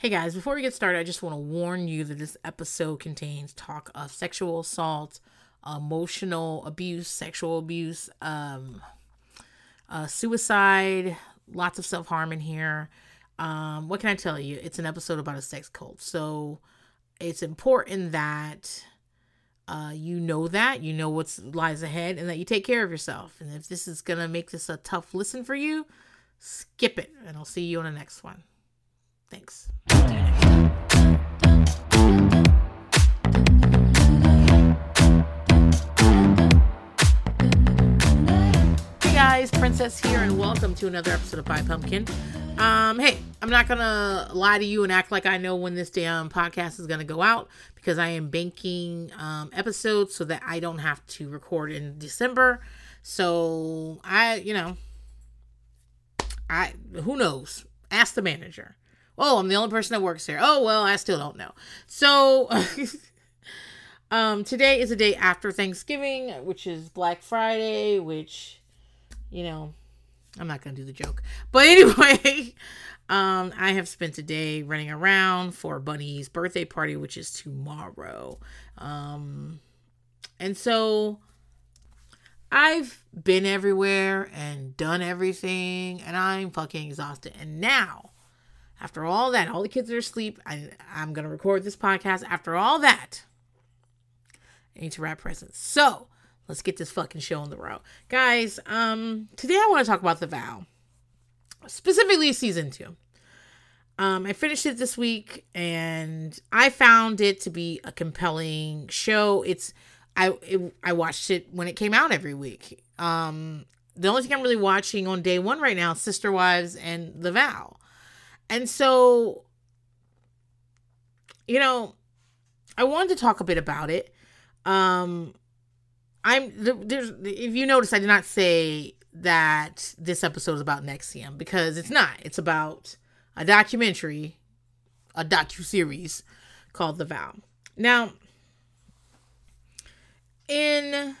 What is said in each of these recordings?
Hey guys, before we get started, I just want to warn you that this episode contains talk of sexual assault, emotional abuse, sexual abuse, um, uh, suicide, lots of self harm in here. Um, what can I tell you? It's an episode about a sex cult. So it's important that uh, you know that, you know what lies ahead, and that you take care of yourself. And if this is going to make this a tough listen for you, skip it. And I'll see you on the next one. Thanks. Hey guys, Princess here, and welcome to another episode of Pie Pumpkin. Um, hey, I'm not gonna lie to you and act like I know when this damn podcast is gonna go out because I am banking um, episodes so that I don't have to record in December. So I, you know, I who knows? Ask the manager. Oh, I'm the only person that works here. Oh, well, I still don't know. So, um, today is a day after Thanksgiving, which is Black Friday, which, you know, I'm not going to do the joke. But anyway, um, I have spent a day running around for Bunny's birthday party, which is tomorrow. Um, and so I've been everywhere and done everything, and I'm fucking exhausted. And now, after all that, all the kids are asleep. I, I'm going to record this podcast. After all that, I need to wrap presents. So let's get this fucking show on the road. Guys, um, today I want to talk about The Vow, specifically season two. Um, I finished it this week and I found it to be a compelling show. It's I it, I watched it when it came out every week. Um, the only thing I'm really watching on day one right now is Sister Wives and The Vow. And so, you know, I wanted to talk a bit about it. Um, I'm there's if you notice, I did not say that this episode is about NXIVM because it's not. It's about a documentary, a docu series called The Vow. Now, in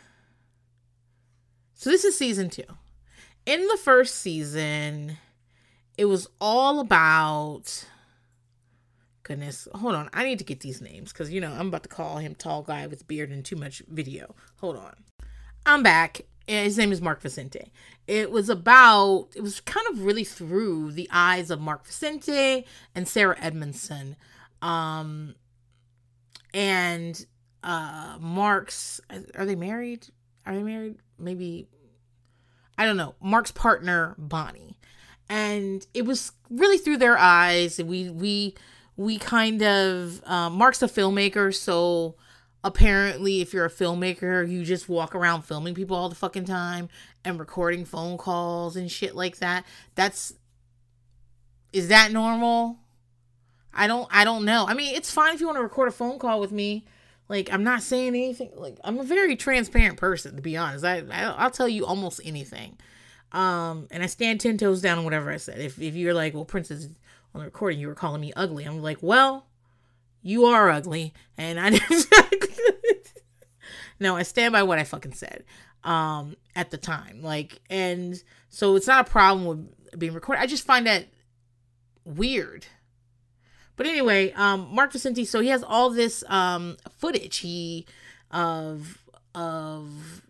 so this is season two. In the first season, it was all about goodness hold on i need to get these names because you know i'm about to call him tall guy with beard and too much video. Hold on. I'm back. His name is mark vicente. It was about it was kind of really through the eyes of mark vicente and sarah edmondson. Um and uh mark's are they married? Are they married? Maybe i don't know. Mark's partner bonnie and it was really through their eyes. We we we kind of um, mark's a filmmaker so apparently if you're a filmmaker you just walk around filming people all the fucking time and recording phone calls and shit like that. That's is that normal? I don't i don't know. I mean it's fine if you want to record a phone call with me. Like i'm not saying anything like i'm a very transparent person to be honest. I, I i'll tell you almost anything um, and I stand ten toes down on whatever I said. If if you're like, well, Princess, on the recording, you were calling me ugly. I'm like, well, you are ugly, and I no, I stand by what I fucking said. Um, at the time, like, and so it's not a problem with being recorded. I just find that weird. But anyway, um, Mark Vicente, so he has all this um footage he of of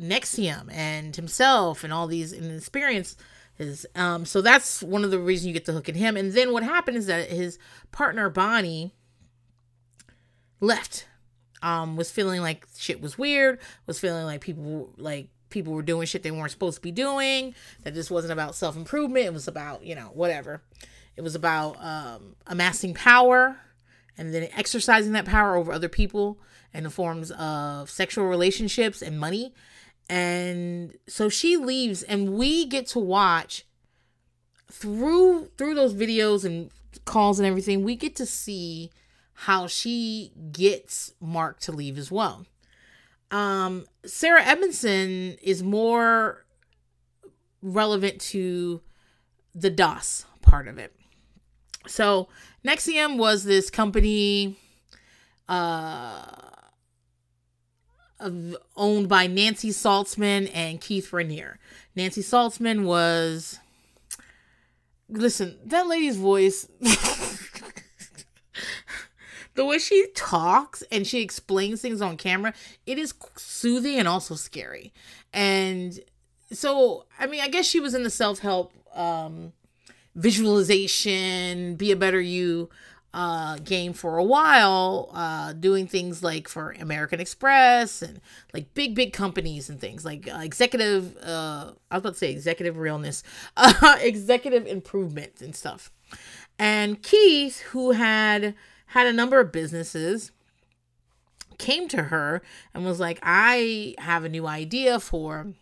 NXIVM and himself and all these and experience his um so that's one of the reasons you get to hook at him. And then what happened is that his partner Bonnie left um was feeling like shit was weird was feeling like people like people were doing shit they weren't supposed to be doing that this wasn't about self-improvement. It was about you know whatever. It was about um amassing power and then exercising that power over other people in the forms of sexual relationships and money and so she leaves and we get to watch through through those videos and calls and everything we get to see how she gets mark to leave as well. Um sarah edmondson is more relevant to the dos part of it. So NXIVM was this company uh owned by Nancy Salzman and Keith Raniere. Nancy Salzman was listen, that lady's voice the way she talks and she explains things on camera, it is soothing and also scary. And so, I mean, I guess she was in the self help um, visualization, be a better you uh, game for a while, uh, doing things like for American Express and like big, big companies and things like uh, executive, uh, I was about to say executive realness, uh, executive improvement and stuff. And Keith, who had had a number of businesses, came to her and was like, I have a new idea for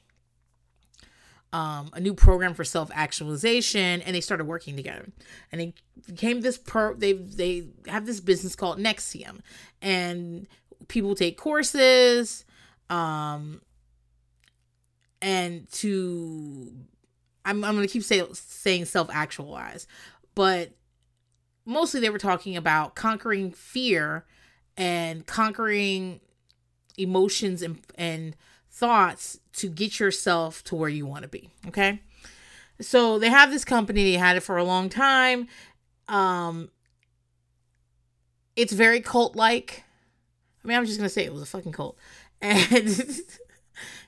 um, a new program for self actualization, and they started working together. And they became this pro. They they have this business called NXIVM, and people take courses, um, and to I'm I'm gonna keep say, saying self actualize, but mostly they were talking about conquering fear and conquering emotions and and thoughts to get yourself to where you want to be. Okay. So they have this company, they had it for a long time. Um, it's very cult like. I mean, I'm just gonna say it was a fucking cult, and it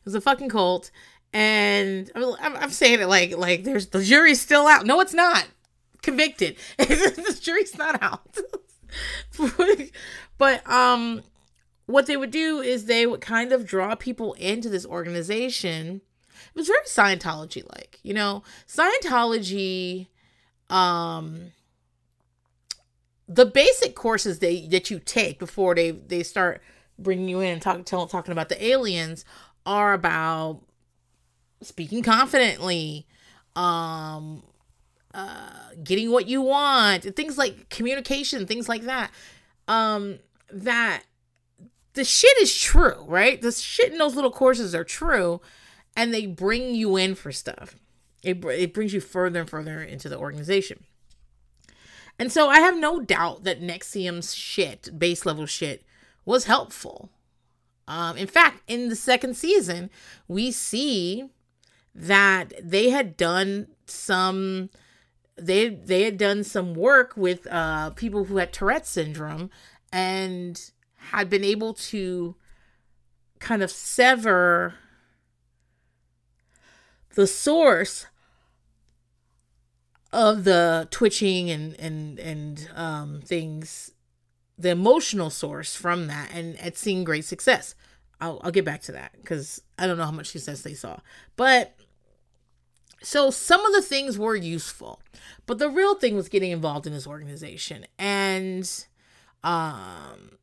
was a fucking cult. And I'm, I'm saying it like like there's the jury's still out. No, it's not convicted. the jury's not out. but um, what they would do is they would kind of draw people into this organization. It was very Scientology like, you know, Scientology um the basic courses they that you take before they they start bringing you in and talk, tell, talking about the aliens are about speaking confidently um uh getting what you want things like communication things like that um that the shit is true, right? The shit in those little courses are true, and they bring you in for stuff. It, it brings you further and further into the organization. And so I have no doubt that NXIVM's shit, base level shit, was helpful. Um, in fact, in the second season, we see that they had done some they they had done some work with uh, people who had Tourette syndrome and had been able to kind of sever the source of the twitching and and and um, things the emotional source from that and it's seeing great success. I'll, I'll get back to that because i don't know how much success they saw. But so some of the things were useful but the real thing was getting involved in this organization and um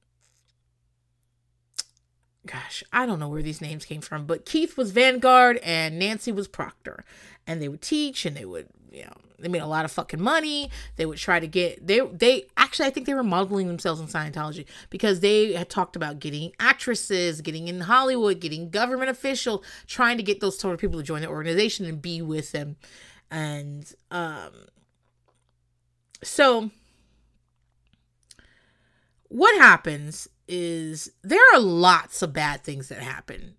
gosh, I don't know where these names came from, but Keith was Vanguard and Nancy was Proctor. And they would teach and they would, you know, they made a lot of fucking money. They would try to get they they actually I think they were modeling themselves in Scientology because they had talked about getting actresses, getting in Hollywood, getting government officials, trying to get those sort of people to join the organization and be with them. And um so what happens is there are lots of bad things that happen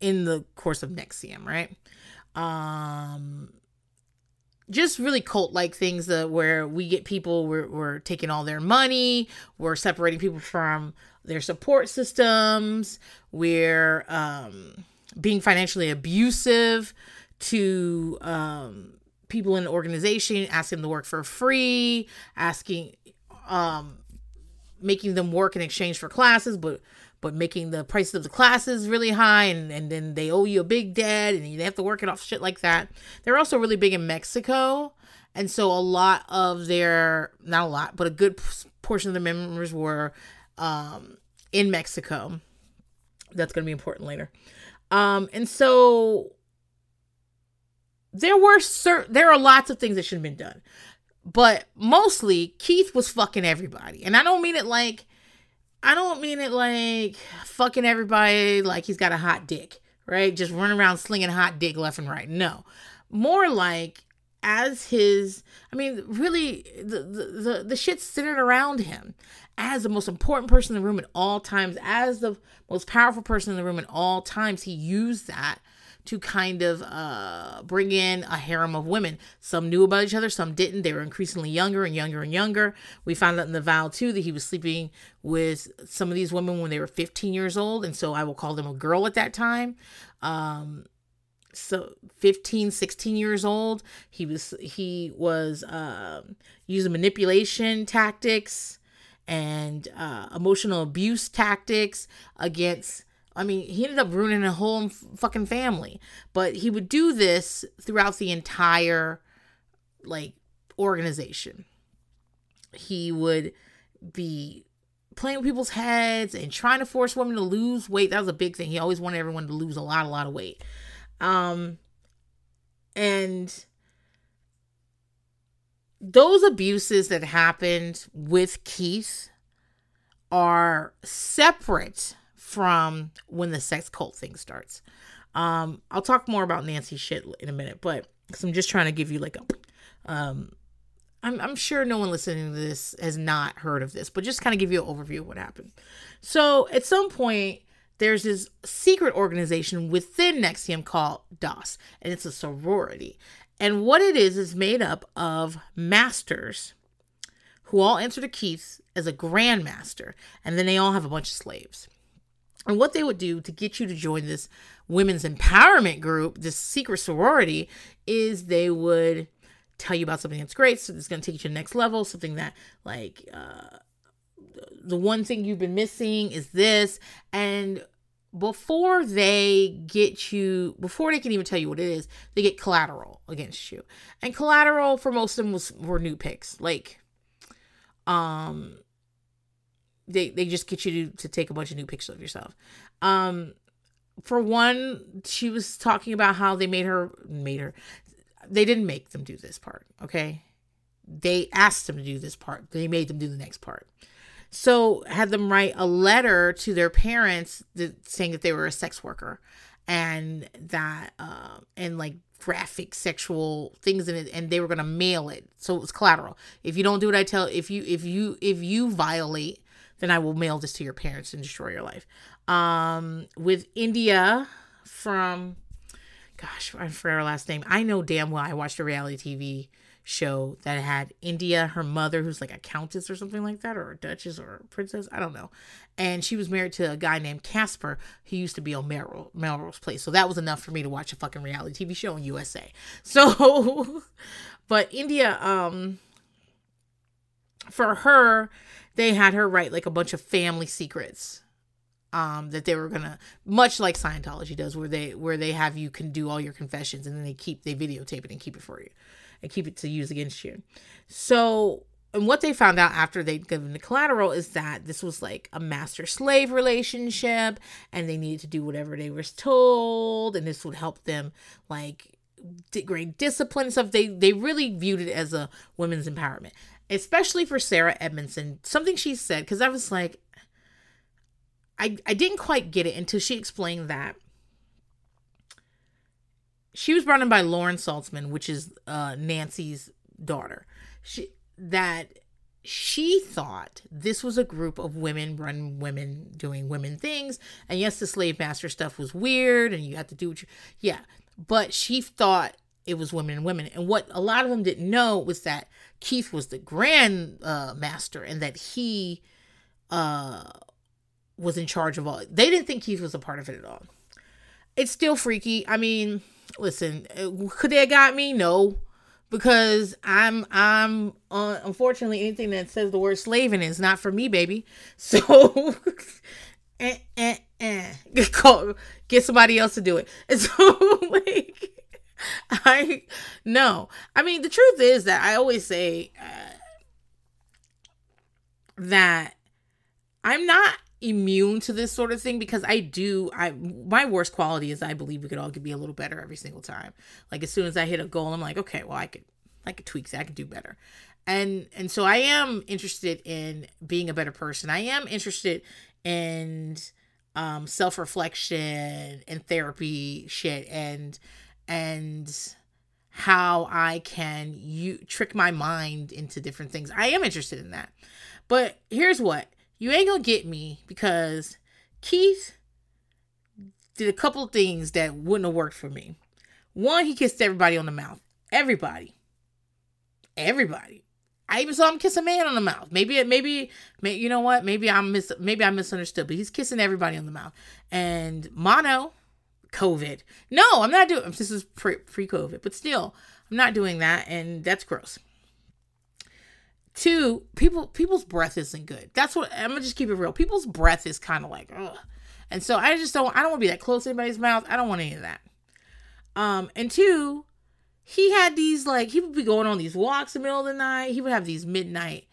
in the course of NXIVM, right? Um just really cult like things that where we get people we're, we're taking all their money we're separating people from their support systems we're um, being financially abusive to um, people in the organization asking them to work for free asking um, making them work in exchange for classes, but but making the prices of the classes really high and, and then they owe you a big debt and they have to work it off shit like that. They're also really big in Mexico. And so a lot of their not a lot, but a good portion of the members were um, in Mexico. That's going to be important later. Um, and so there were certain there are lots of things that should have been done. But mostly Keith was fucking everybody. And I don't mean it like I don't mean it like fucking everybody like he's got a hot dick, right? Just running around slinging hot dick left and right. No. More like as his I mean, really the the the, shit's centered around him as the most important person in the room at all times, as the most powerful person in the room at all times. He used that to kind of uh, bring in a harem of women. Some knew about each other, some didn't. They were increasingly younger and younger and younger. We found out in the vow too that he was sleeping with some of these women when they were 15 years old, and so I will call them a girl at that time. Um, so 15 16 years old he was he was uh, using manipulation tactics and uh, emotional abuse tactics against I mean, he ended up ruining a whole fucking family. But he would do this throughout the entire like organization. He would be playing with people's heads and trying to force women to lose weight. That was a big thing. He always wanted everyone to lose a lot, a lot of weight. Um and those abuses that happened with Keith are separate from when the sex cult thing starts. Um, I'll talk more about Nancy shit in a minute, but because I'm just trying to give you like a, um, I'm, I'm sure no one listening to this has not heard of this, but just kind of give you an overview of what happened. So at some point, there's this secret organization within NXIVM called DOS, and it's a sorority. And what it is is made up of masters who all answer to Keith as a grandmaster, and then they all have a bunch of slaves. And what they would do to get you to join this women's empowerment group, this secret sorority, is they would tell you about something that's great, so it's going to take you to the next level, something that like uh, the one thing you've been missing is this, and before they get you before they can even tell you what it is they get collateral against you. And collateral for most of them was were new pics. Like um they they just get you to, to take a bunch of new pictures of yourself. Um for one she was talking about how they made her made her they didn't make them do this part okay? They asked them to do this part. They made them do the next part. So had them write a letter to their parents that, saying that they were a sex worker and that uh, and like graphic sexual things in it and they were going to mail it. So it was collateral. If you don't do what i tell if you if you if you violate then I will mail this to your parents and destroy your life. Um, with India from, gosh, I forgot her last name. I know damn well I watched a reality TV show that had India, her mother, who's like a countess or something like that, or a duchess or a princess, I don't know. And she was married to a guy named Casper, who used to be on Melrose, Melrose Place. So that was enough for me to watch a fucking reality TV show in USA. So, but India, um, for her, they had her write like a bunch of family secrets um that they were gonna much like scientology does where they where they have you can do all your confessions and then they keep they videotape it and keep it for you and keep it to use against you. So and what they found out after they'd given the collateral is that this was like a master slave relationship and they needed to do whatever they were told and this would help them like great discipline stuff. They they really viewed it as a women's empowerment especially for Sarah Edmondson, something she said, because I was like, I, I didn't quite get it until she explained that she was brought in by Lauren Salzman, which is uh, Nancy's daughter. She that she thought this was a group of women run women doing women things, and yes, the slave master stuff was weird, and you had to do what you yeah, but she thought it was women and women. And what a lot of them didn't know was that Keith was the grand uh, master and that he uh, was in charge of all. They didn't think Keith was a part of it at all. It's still freaky. I mean, listen, uh, could they have got me? No, because I'm I'm uh, unfortunately anything that says the word slaving is not for me, baby. So. eh, eh, eh. Get somebody else to do it. And so, like, I no. I mean, the truth is that I always say uh, that I'm not immune to this sort of thing because I do I my worst quality is I believe we could all be a little better every single time. Like as soon as I hit a goal, I'm like, okay, well I could I could tweak that, I could do better. And and so I am interested in being a better person. I am interested in um self-reflection and therapy shit and and how I can you trick my mind into different things. I am interested in that. But here's what. You ain't gonna get me because Keith did a couple things that wouldn't have worked for me. One, he kissed everybody on the mouth. Everybody. Everybody. I even saw him kiss a man on the mouth. Maybe, maybe, maybe you know what? Maybe I'm mis- maybe I misunderstood, but he's kissing everybody on the mouth. And mono, COVID. No, I'm not doing. This is pre COVID, but still, I'm not doing that, and that's gross. Two, people people's breath isn't good. That's what I'm gonna just keep it real. People's breath is kind of like, ugh. And so I just don't. I don't want to be that close to anybody's mouth. I don't want any of that. Um, and two, he had these like he would be going on these walks in the middle of the night. He would have these midnight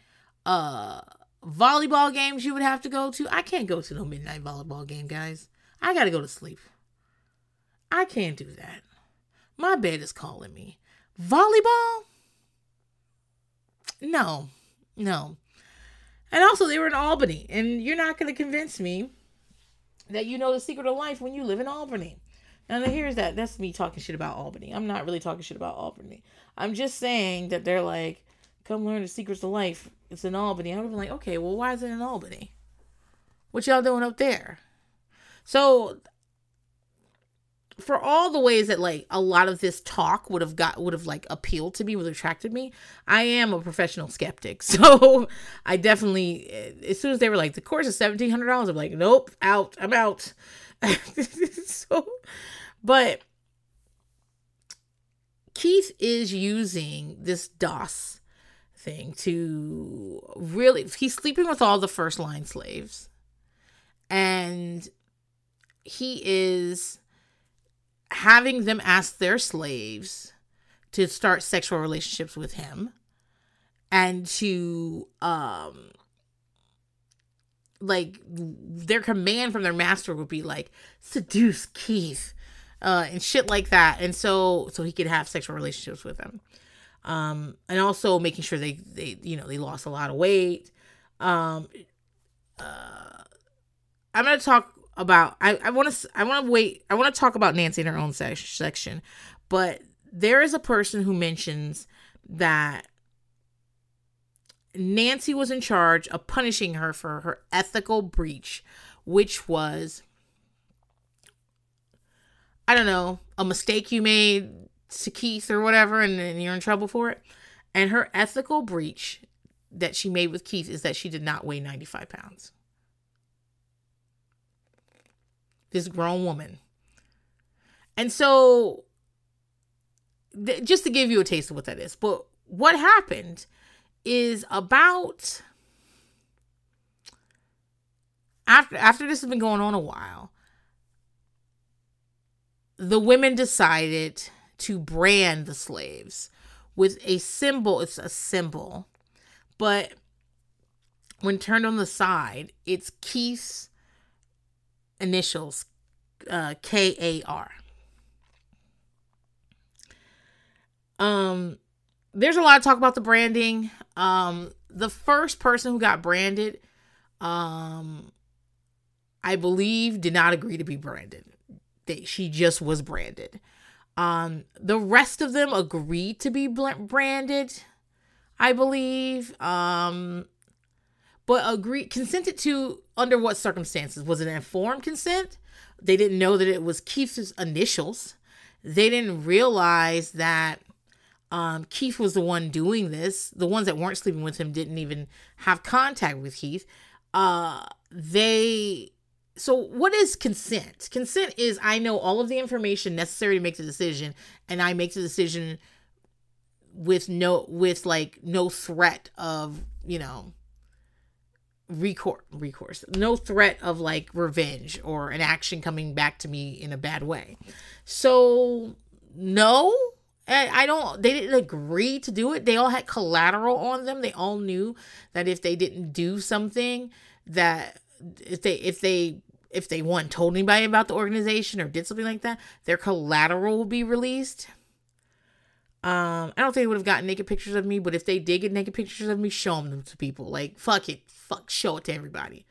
uh volleyball games you would have to go to. I can't go to no midnight volleyball game, guys. I gotta go to sleep. I can't do that. My bed is calling me. Volleyball? No, no. And also, they were in Albany, and you're not going to convince me that you know the secret of life when you live in Albany. Now, here's that. That's me talking shit about Albany. I'm not really talking shit about Albany. I'm just saying that they're like, come learn the secrets of life. It's in Albany. I'm like, okay, well, why is it in Albany? What y'all doing up there? So for all the ways that like a lot of this talk would have got would have like appealed to me would have attracted me i am a professional skeptic. So i definitely eh, as soon as they were like the course is $1700 i'm like nope out i'm out. So but keith is using this dos thing to really he's sleeping with all the first line slaves and he is having them ask their slaves to start sexual relationships with him and to um like their command from their master would be like seduce Keith uh and shit like that. And so so he could have sexual relationships with them um and also making sure they they you know they lost a lot of weight. Um uh I'm to talk about I I want to I want to wait I want to talk about Nancy in her own se- section, but there is a person who mentions that Nancy was in charge of punishing her for her ethical breach, which was I don't know, a mistake you made to Keith or whatever, and, and you're in trouble for it. And her ethical breach that she made with Keith is that she did not weigh 95 pounds. This grown woman. And so, th- just to give you a taste of what that is, but what happened is about after after this has been going on a while, the women decided to brand the slaves with a symbol. It's a symbol, but when turned on the side, it's Keith's initials uh, K A R. Um, there's a lot of talk about the branding. Um, the first person who got branded, um, I believe, did not agree to be branded. They, she just was branded. Um, the rest of them agreed to be branded, I believe. Um, but agreed consented to under what circumstances? Was it informed consent? They didn't know that it was Keith's initials. They didn't realize that um, Keith was the one doing this. The ones that weren't sleeping with him didn't even have contact with Keith. Uh, they so what is consent? Consent is I know all of the information necessary to make the decision, and I make the decision with no with like no threat of you know recourse recourse. No threat of like revenge or an action coming back to me in a bad way. So no I don't they didn't agree to do it. They all had collateral on them. They all knew that if they didn't do something that if they if they if they one told anybody about the organization or did something like that their collateral will be released um, I don't think they would have gotten naked pictures of me, but if they did get naked pictures of me, show them to people. Like, fuck it. Fuck, show it to everybody.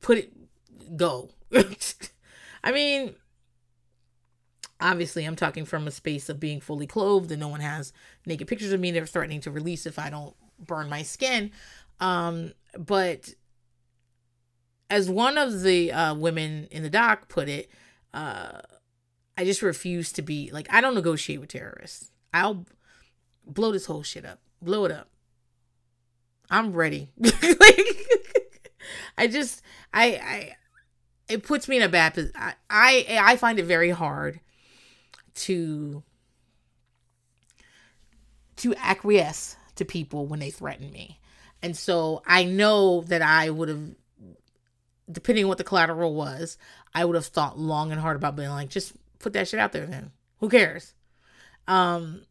Put it, go. I mean, obviously, I'm talking from a space of being fully clothed and no one has naked pictures of me. They're threatening to release if I don't burn my skin. Um, but as one of the uh, women in the doc put it, uh I just refuse to be like I don't negotiate with terrorists. I'll blow this whole shit up. Blow it up. I'm ready. like I just I I it puts me in a bad position. I, I I find it very hard to to acquiesce to people when they threaten me. And so I know that I would have depending on what the collateral was, I would have thought long and hard about being like, just put that shit out there then. Who cares? Um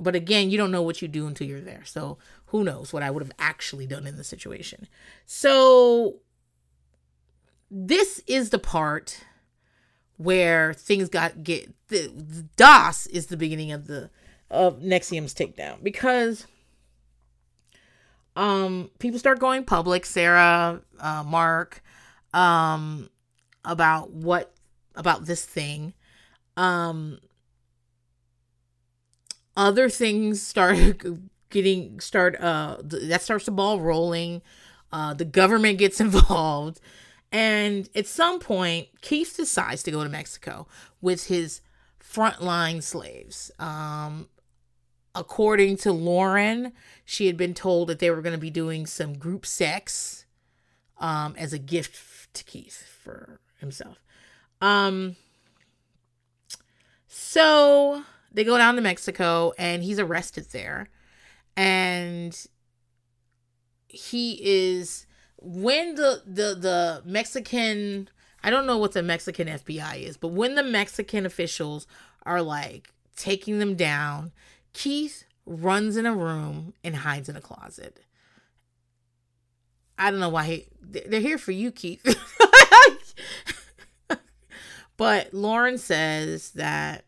but again, you don't know what you do until you're there. So who knows what I would have actually done in the situation. So this is the part where things got get the, the DOS is the beginning of the of NXIVM's takedown because um people start going public, Sarah, uh, Mark, um, about what about this thing. Um, other things start getting start uh that starts the ball rolling. Uh, the government gets involved, and at some point, Keith decides to go to Mexico with his frontline slaves. Um, according to Lauren, she had been told that they were going to be doing some group sex um, as a gift to Keith for himself. Um, so they go down to Mexico and he's arrested there. And he is when the the the Mexican I don't know what the Mexican FBI is, but when the Mexican officials are like taking them down, Keith runs in a room and hides in a closet. I don't know why he, they're here for you, Keith. but Lauren says that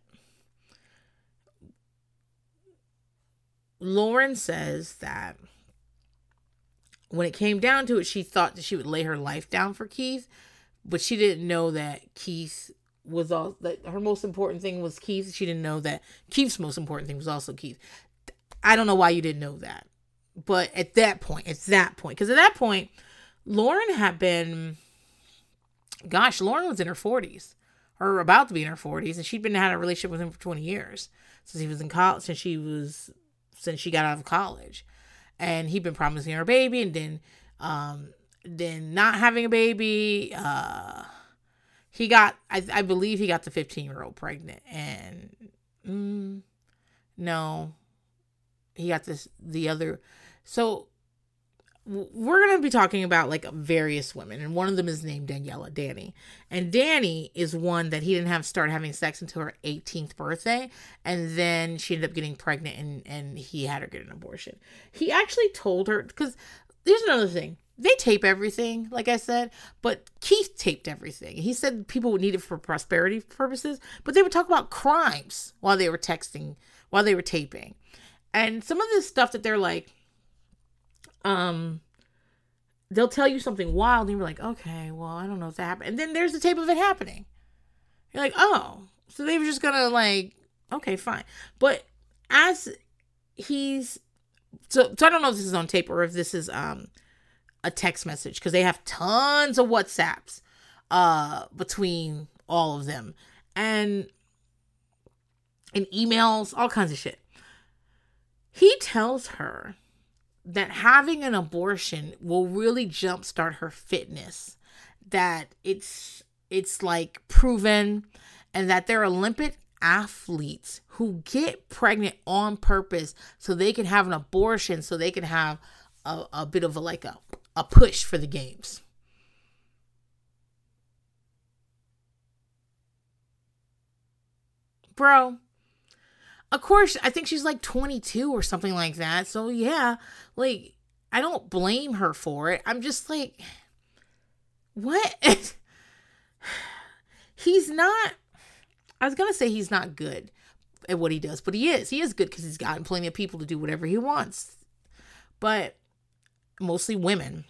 Lauren says that when it came down to it, she thought that she would lay her life down for Keith, but she didn't know that Keith was all that her most important thing was Keith. She didn't know that Keith's most important thing was also Keith. I don't know why you didn't know that. But at that point, at that point, because at that point, Lauren had been, gosh, Lauren was in her 40s or about to be in her 40s, and she'd been had a relationship with him for 20 years since he was in college, since she was, since she got out of college. And he'd been promising her a baby, and then, um, then not having a baby. Uh, he got, I, I believe he got the 15 year old pregnant, and mm, no, he got this the other so we're going to be talking about like various women and one of them is named daniela danny. And danny is one that he didn't have start having sex until her 18th birthday and then she ended up getting pregnant and and he had her get an abortion. He actually told her because there's another thing. They tape everything, like I said, but Keith taped everything. He said people would need it for prosperity purposes, but they would talk about crimes while they were texting, while they were taping. And some of this stuff that they're like um they'll tell you something wild and you're like okay well i don't know if that happened. And then there's the tape of it happening. You're like oh so they were just gonna like okay fine. But as he's so so i don't know if this is on tape or if this is um a text message because they have tons of whatsapps uh between all of them and and emails all kinds of shit. He tells her that having an abortion will really jumpstart her fitness, that it's it's like proven and that there are Olympic athletes who get pregnant on purpose so they can have an abortion so they can have a, a bit of a like a, a push for the games. Bro, of course, I think she's like 22 or something like that. So yeah, like I don't blame her for it. I'm just like what? he's not I was going to say he's not good at what he does, but he is. He is good cuz he's gotten plenty of people to do whatever he wants. But mostly women.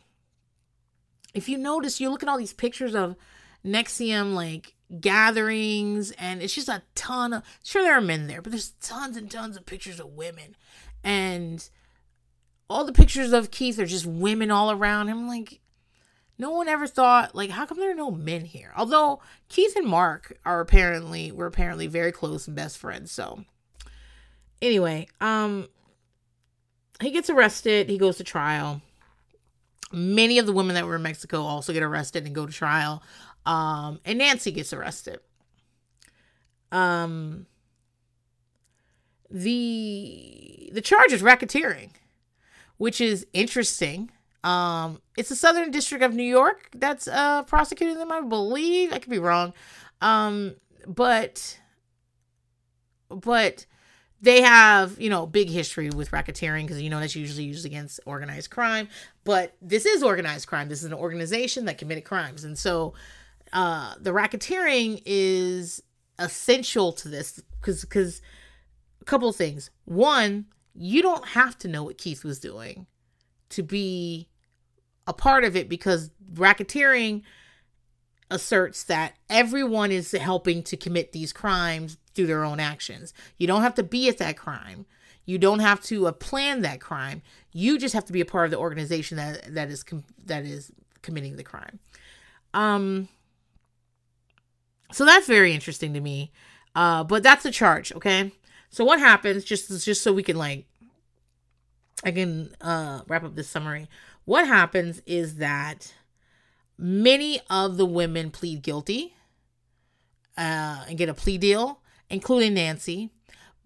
If you notice, you look at all these pictures of NXIVM, like gatherings and it's just a ton of sure there are men there but there's tons and tons of pictures of women. And all the pictures of keith are just women all around him like no one ever thought like how come there are no men here? Although keith and mark are apparently were apparently very close and best friends so. Anyway um he gets arrested he goes to trial. Many of the women that were in mexico also get arrested and go to trial um and nancy gets arrested. Um the the charge is racketeering which is interesting. Um, it's the Southern District of New York that's uh prosecuting them, I believe. I could be wrong. Um, but but they have you know big history with racketeering because you know that's usually used against organized crime. But this is organized crime. This is an organization that committed crimes. And so uh the racketeering is essential to this because because a couple of things one you don't have to know what keith was doing to be a part of it because racketeering asserts that everyone is helping to commit these crimes through their own actions. You don't have to be at that crime. You don't have to uh, plan that crime. You just have to be a part of the organization that that is com- that is committing the crime. Um so that's very interesting to me. Uh but that's the charge, okay? So what happens just just so we can like I can uh wrap up this summary what happens is that many of the women plead guilty uh, and get a plea deal, including Nancy,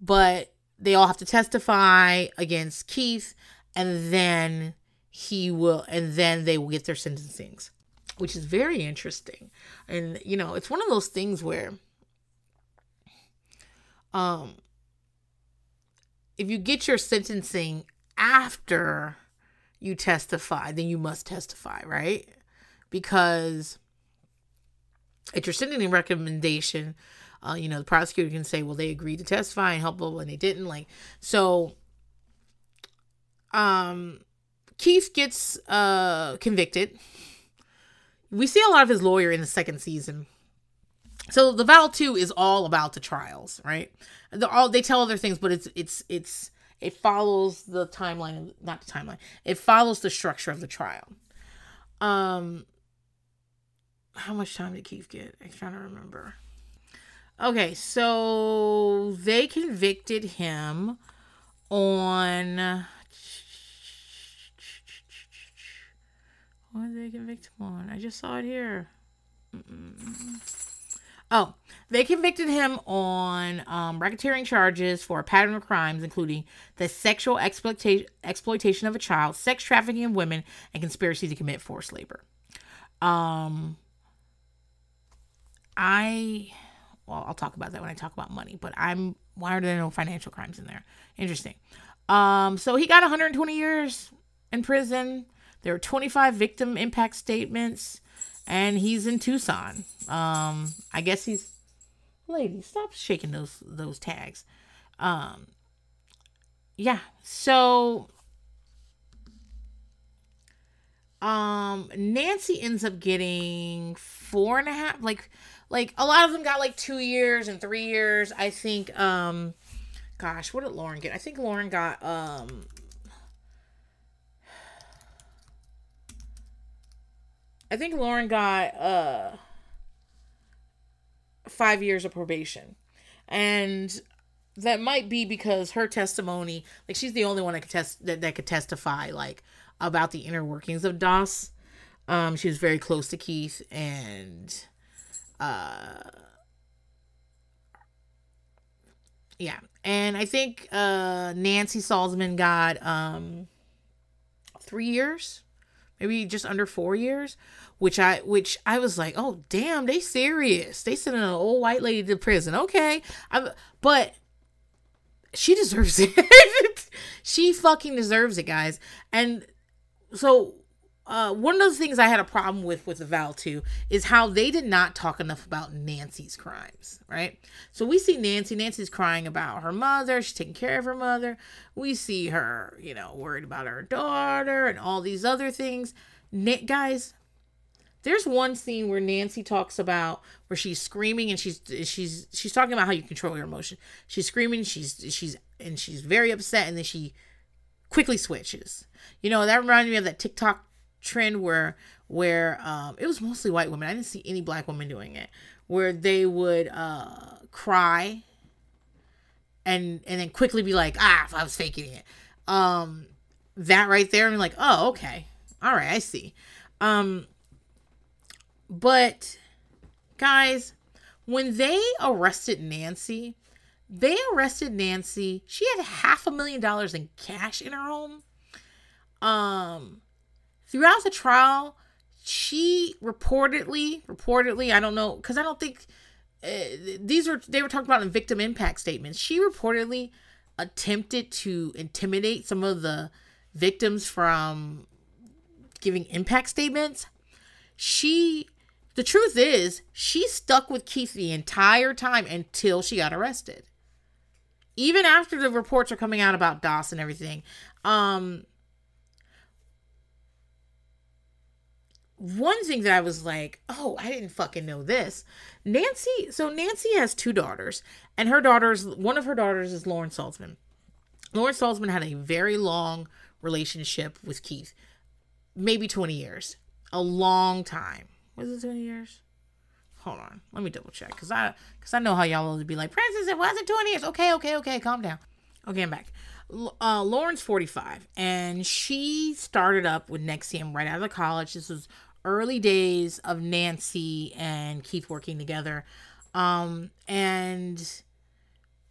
but they all have to testify against Keith, and then he will, and then they will get their sentencings, which is very interesting. And you know, it's one of those things where, um, if you get your sentencing after you testify, then you must testify, right? Because at your sentencing recommendation, uh, you know, the prosecutor can say, well, they agreed to testify and help, blah, blah, and they didn't. Like, so, um, Keith gets uh convicted. We see a lot of his lawyer in the second season. So the Vow 2 is all about the trials, right? They're all they tell other things, but it's it's it's it follows the timeline not the timeline it follows the structure of the trial um how much time did keith get i'm trying to remember okay so they convicted him on what did they convict him on i just saw it here Mm-mm. Oh, they convicted him on um, racketeering charges for a pattern of crimes, including the sexual exploitation exploitation of a child, sex trafficking of women, and conspiracy to commit forced labor. Um, I, well, I'll talk about that when I talk about money. But I'm why are there no financial crimes in there? Interesting. Um, so he got 120 years in prison. There were 25 victim impact statements and he's in Tucson. Um, I guess he's lady. Stop shaking those those tags. Um, yeah. So, um, Nancy ends up getting four and a half. Like, like a lot of them got like two years and three years. I think. Um, gosh, what did Lauren get? I think Lauren got um I think Lauren got uh five years of probation. And that might be because her testimony, like she's the only one that could test that, that could testify like about the inner workings of DOS. Um, she was very close to Keith and uh yeah. And I think uh Nancy Salzman got um three years maybe just under four years which i which i was like oh damn they serious. They sending an old white lady to prison. Okay. I'm, but she deserves it. She fucking deserves it guys. And so uh, one of those things I had a problem with with the Vow 2 is how they did not talk enough about Nancy's crimes, right? So we see Nancy. Nancy's crying about her mother. She's taking care of her mother. We see her, you know, worried about her daughter and all these other things. Na- guys, there's one scene where Nancy talks about where she's screaming and she's she's she's talking about how you control your emotion. She's screaming, she's she's and she's very upset, and then she quickly switches. You know that reminded me of that TikTok trend where where um, it was mostly white women. I didn't see any black women doing it, where they would uh, cry and and then quickly be like, ah, I was faking it. Um, that right there, and like, oh, okay, all right, I see. Um, but guys, when they arrested Nancy, they arrested Nancy. She had half a million dollars in cash in her home. Um, throughout the trial, she reportedly, reportedly, I don't know, because I don't think uh, these were they were talking about in victim impact statements. She reportedly attempted to intimidate some of the victims from giving impact statements. She the truth is, she stuck with Keith the entire time until she got arrested. Even after the reports are coming out about DOS and everything. Um one thing that I was like, oh, I didn't fucking know this. Nancy, so Nancy has two daughters, and her daughters, one of her daughters is Lauren Salzman. Lauren Salzman had a very long relationship with Keith, maybe 20 years, a long time. Was it 20 years? Hold on, let me double check, cause I, cause I know how y'all will be like, Princess, it wasn't 20 years. Okay, okay, okay, calm down. Okay, I'm back. Uh, Lauren's 45, and she started up with NXIVM right out of college. This was early days of Nancy and Keith working together. Um, and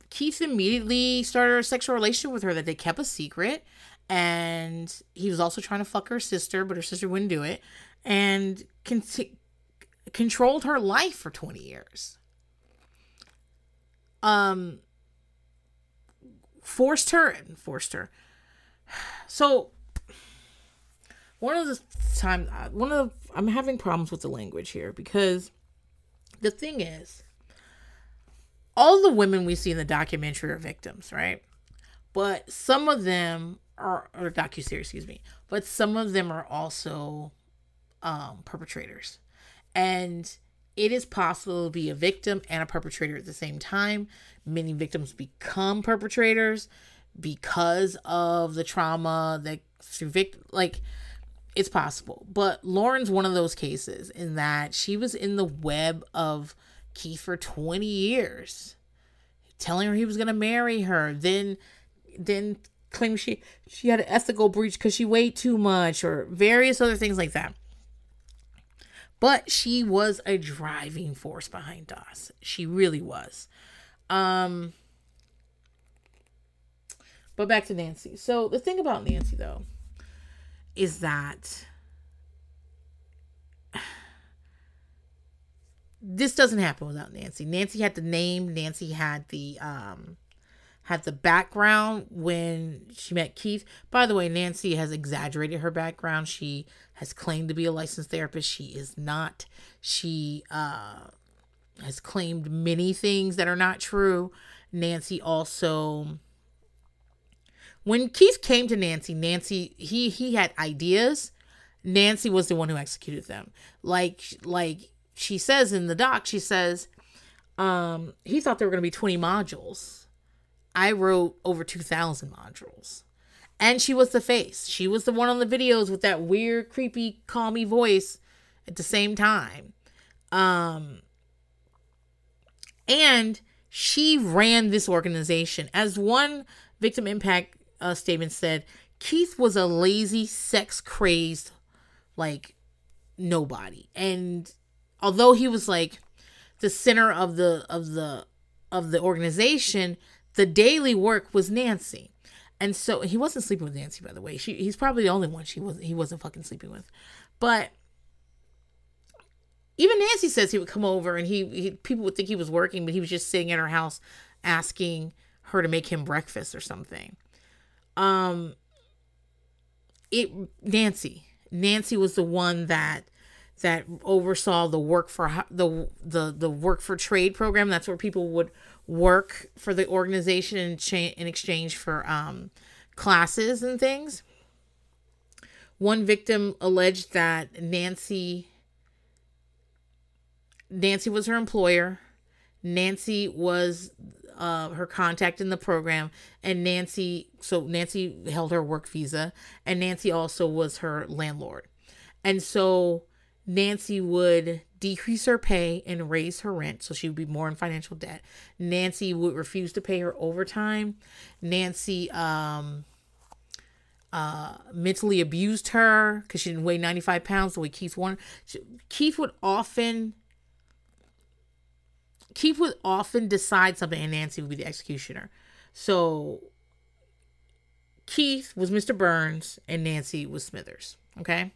Keith immediately started a sexual relationship with her that they kept a secret. And he was also trying to fuck her sister, but her sister wouldn't do it. And con- controlled her life for 20 years. Um, forced her, and forced her. So one of the time uh, one of the, I'm having problems with the language here because the thing is all the women we see in the documentary are victims, right? But some of them are or docu series, excuse me. But some of them are also um, perpetrators, and it is possible to be a victim and a perpetrator at the same time. Many victims become perpetrators because of the trauma that through vict like it's possible. But Lauren's one of those cases in that she was in the web of Keith for 20 years, telling her he was going to marry her, then then claim she she had an ethical breach because she weighed too much or various other things like that. But she was a driving force behind DOS. She really was. Um but back to Nancy. So the thing about Nancy though is that this doesn't happen without Nancy. Nancy had the name, Nancy had the um had the background when she met Keith. By the way, Nancy has exaggerated her background. She has claimed to be a licensed therapist. She is not. She uh has claimed many things that are not true. Nancy also when Keith came to Nancy, Nancy he he had ideas. Nancy was the one who executed them. Like like she says in the doc, she says um he thought there were going to be 20 modules. I wrote over 2000 modules. And she was the face. She was the one on the videos with that weird creepy call voice at the same time. Um and she ran this organization as one victim impact uh, statement said Keith was a lazy, sex crazed, like nobody. And although he was like the center of the of the of the organization, the daily work was Nancy. And so he wasn't sleeping with Nancy, by the way. She he's probably the only one she was he wasn't fucking sleeping with. But even Nancy says he would come over and he, he people would think he was working, but he was just sitting at her house asking her to make him breakfast or something um it Nancy Nancy was the one that that oversaw the work for the the the work for trade program. That's where people would work for the organization in, cha- in exchange for um classes and things. One victim alleged that Nancy Nancy was her employer. Nancy was uh, her contact in the program, and Nancy. So Nancy held her work visa, and Nancy also was her landlord. And so Nancy would decrease her pay and raise her rent, so she would be more in financial debt. Nancy would refuse to pay her overtime. Nancy um, uh, mentally abused her because she didn't weigh 95 pounds the way Keith wanted. Keith would often Keith would often decide something, and Nancy would be the executioner. So Keith was Mr. Burns, and Nancy was Smithers. Okay.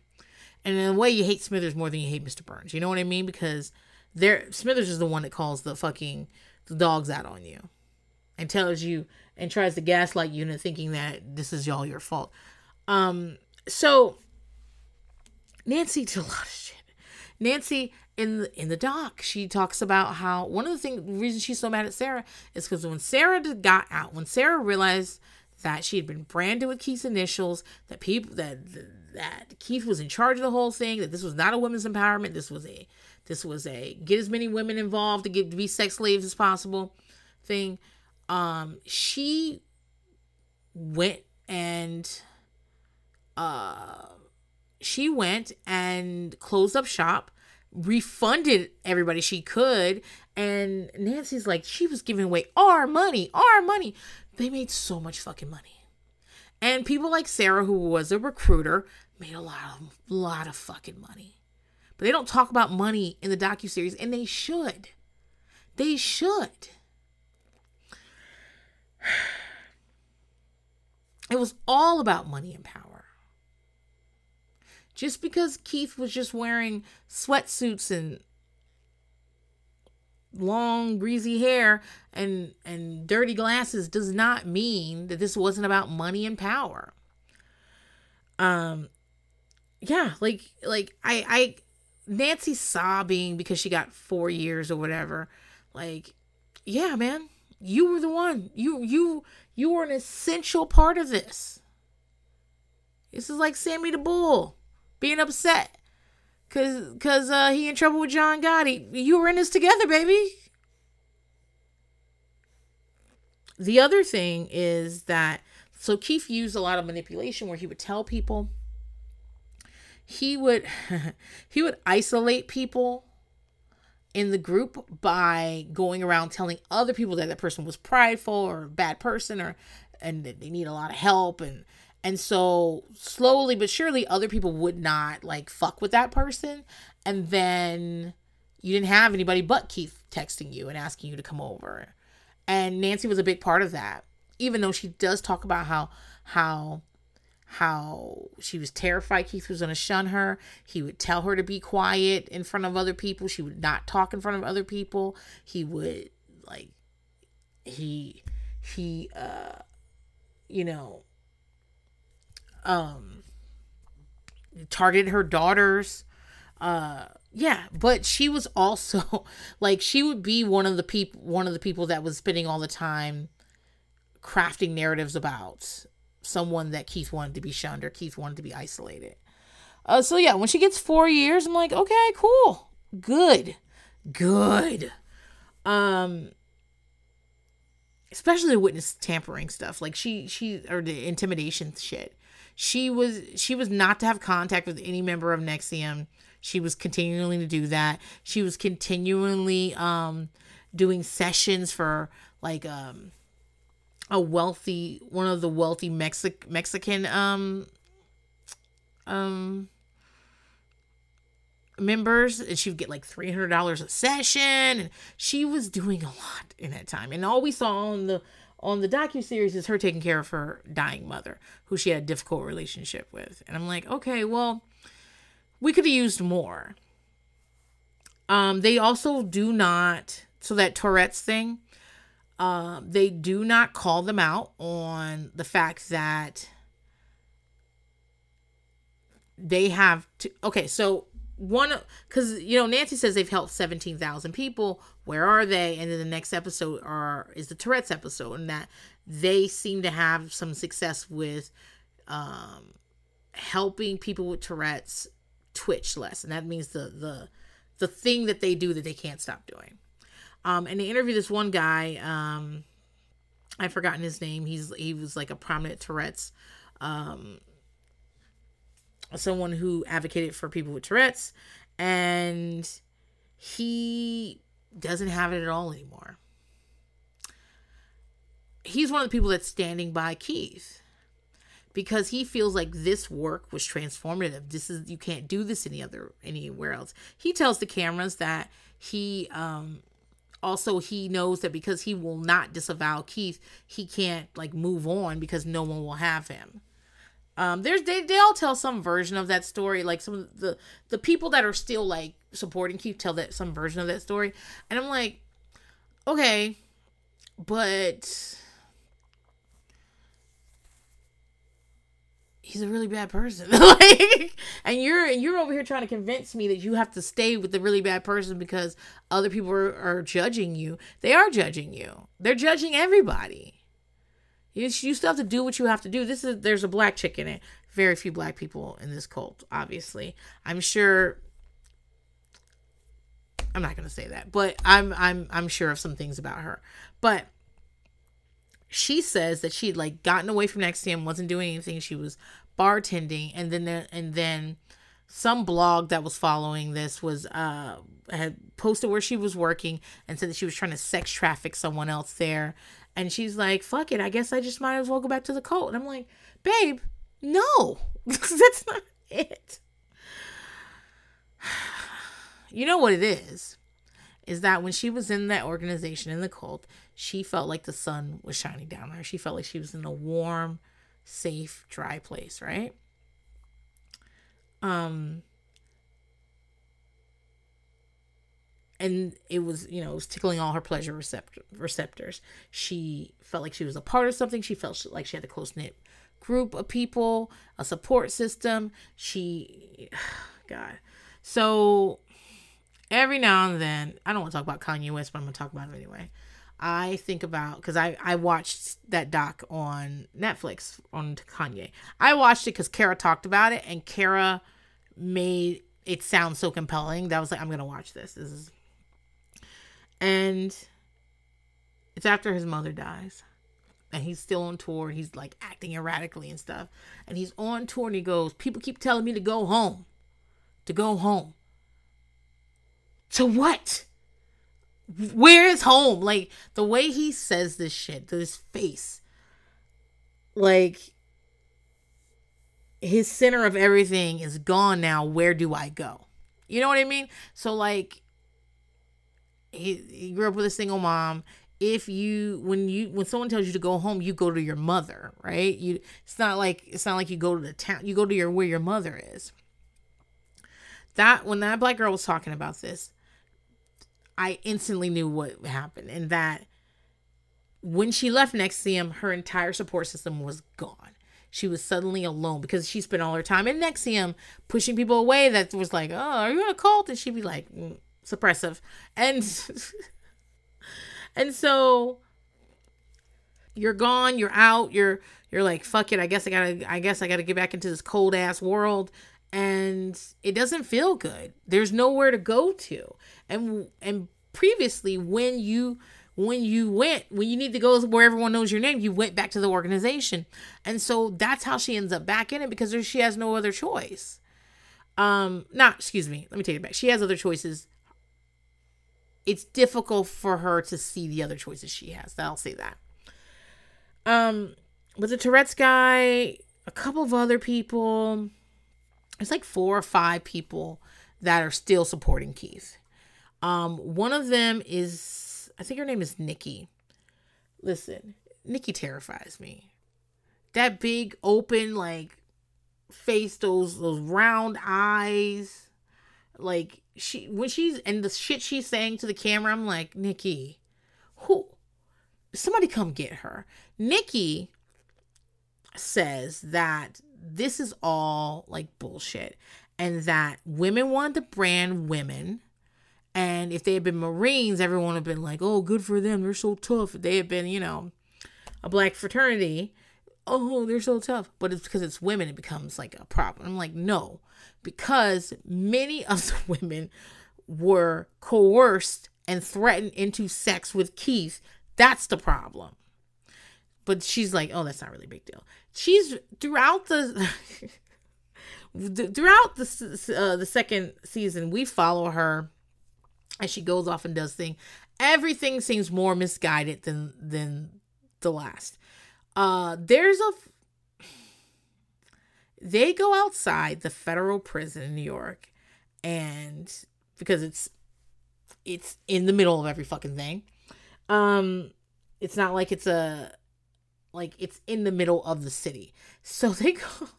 And in a way, you hate Smithers more than you hate Mr. Burns. You know what I mean? Because there, Smithers is the one that calls the fucking the dogs out on you, and tells you and tries to gaslight you into thinking that this is all your fault. Um, so Nancy did a lot of shit. Nancy in the in the doc, she talks about how one of the things reason she's so mad at Sarah is because when Sarah got out, when Sarah realized that she had been branded with Keith's initials, that people that that Keith was in charge of the whole thing, that this was not a women's empowerment, this was a this was a get as many women involved to get to be sex slaves as possible thing. Um, she went and uh she went and closed up shop, refunded everybody she could, and Nancy's like she was giving away our money, our money. They made so much fucking money. And people like Sarah, who was a recruiter, made a lot of lot of fucking money. But they don't talk about money in the docu series, and they should. They should. It was all about money and power. Just because Keith was just wearing sweatsuits and long greasy hair and and dirty glasses does not mean that this wasn't about money and power. Um yeah like like i i nancy sobbing because she got four years or whatever like yeah man you were the one. You you you were an essential part of this. This is like sammy the bull being upset Cause, cause uh, he in trouble with John Gotti. You were in this together, baby. The other thing is that so Keith used a lot of manipulation where he would tell people he would he would isolate people in the group by going around telling other people that that person was prideful or a bad person or and that they need a lot of help and and so slowly but surely other people would not like fuck with that person. And then you didn't have anybody but Keith texting you and asking you to come over. And Nancy was a big part of that. Even though she does talk about how how how she was terrified Keith was going to shun her. He would tell her to be quiet in front of other people. She would not talk in front of other people. He would like he he uh you know um targeted her daughters. Uh yeah but she was also like she would be one of the people one of the people that was spending all the time crafting narratives about someone that keith wanted to be shunned or keith wanted to be isolated. Uh so yeah when she gets four years i'm like okay cool. Good. Good. Um especially the witness tampering stuff. Like she she or the intimidation shit she was she was not to have contact with any member of NXIVM. She was continually to do that. She was continually um doing sessions for like um a wealthy one of the wealthy Mexic Mexican um um members and she would get like $300 a session and she was doing a lot in that time and all we saw on the on the docu series is her taking care of her dying mother, who she had a difficult relationship with. And I'm like, okay, well, we could have used more. Um, they also do not so that Tourette's thing. Uh, they do not call them out on the fact that they have to. Okay, so one because you know Nancy says they've helped seventeen thousand people. Where are they? And then the next episode are is the Tourette's episode, and that they seem to have some success with um, helping people with Tourette's twitch less, and that means the the the thing that they do that they can't stop doing. Um, and they interviewed this one guy. Um, I've forgotten his name. He's he was like a prominent Tourette's um someone who advocated for people with Tourette's, and he doesn't have it at all anymore. He's one of the people that's standing by Keith because he feels like this work was transformative. This is you can't do this any other anywhere else. He tells the cameras that he um also he knows that because he will not disavow Keith, he can't like move on because no one will have him. Um, there's they, they all tell some version of that story. Like some of the the people that are still like supporting Keith tell that some version of that story, and I'm like, okay, but he's a really bad person. like, and you're you're over here trying to convince me that you have to stay with the really bad person because other people are, are judging you. They are judging you. They're judging everybody. You, you still have to do what you have to do. This is there's a black chick in it. Very few black people in this cult, obviously. I'm sure I'm not gonna say that, but I'm I'm I'm sure of some things about her. But she says that she'd like gotten away from NXIVM, wasn't doing anything. She was bartending, and then there, and then some blog that was following this was uh had posted where she was working and said that she was trying to sex traffic someone else there and she's like, fuck it, I guess I just might as well go back to the cult. And I'm like, babe, no, that's not it. You know what it is? Is that when she was in that organization, in the cult, she felt like the sun was shining down on her. She felt like she was in a warm, safe, dry place, right? Um, and it was you know it was tickling all her pleasure recept- receptors. She felt like she was a part of something. She felt like she had a close-knit group of people a support system. She god. So every now and then i don't want to talk about kanye west but i'm going to talk about him anyway. I think about because i i watched that doc on netflix on kanye. I watched it because kara talked about it and kara made it sound so compelling that I was like i'm going to watch this. This is and it's after his mother dies. And he's still on tour. He's like acting erratically and stuff. And he's on tour and he goes, People keep telling me to go home. To go home. To what? Where is home? Like the way he says this shit, to his face. Like his center of everything is gone now. Where do I go? You know what I mean? So like he, he grew up with a single mom. If you when you when someone tells you to go home you go to your mother right? You it's not like it's not like you go to the town you go to your where your mother is. That when that black girl was talking about this i instantly knew what happened and that when she left NXIVM, her entire support system was gone. She was suddenly alone because she spent all her time in NXIVM pushing people away that was like oh are you in a cult? And she'd be like mm suppressive. And and so you're gone you're out you're you're like fuck it i guess i gotta i guess i gotta get back into this cold ass world. And it doesn't feel good. There's nowhere to go to. And and previously when you when you went when you need to go where everyone knows your name you went back to the organization. And so that's how she ends up back in it because she has no other choice. Um not excuse me let me take it back. She has other choices it's difficult for her to see the other choices she has. I'll say that. Um, with the Tourette's guy, a couple of other people, it's like four or five people that are still supporting Keith. Um, one of them is, I think her name is Nikki. Listen, Nikki terrifies me. That big, open, like face, those those round eyes, like she when she's and the shit she's saying to the camera, I'm like, Nikki, who somebody come get her. Nikki says that this is all like bullshit and that women wanted to brand women. And if they had been marines everyone would have been like oh good for them. They're so tough. If they had been you know a black fraternity oh they're so tough but it's because it's women it becomes like a problem i'm like no because many of the women were coerced and threatened into sex with Keith. That's the problem. But she's like, oh, that's not really a big deal. She's throughout the throughout the uh, the second season, we follow her as she goes off and does things. Everything seems more misguided than than the last. Uh, there's a they go outside the federal prison in New York, and because it's it's in the middle of every fucking thing. Um, it's not like it's a like it's in the middle of the city. So they go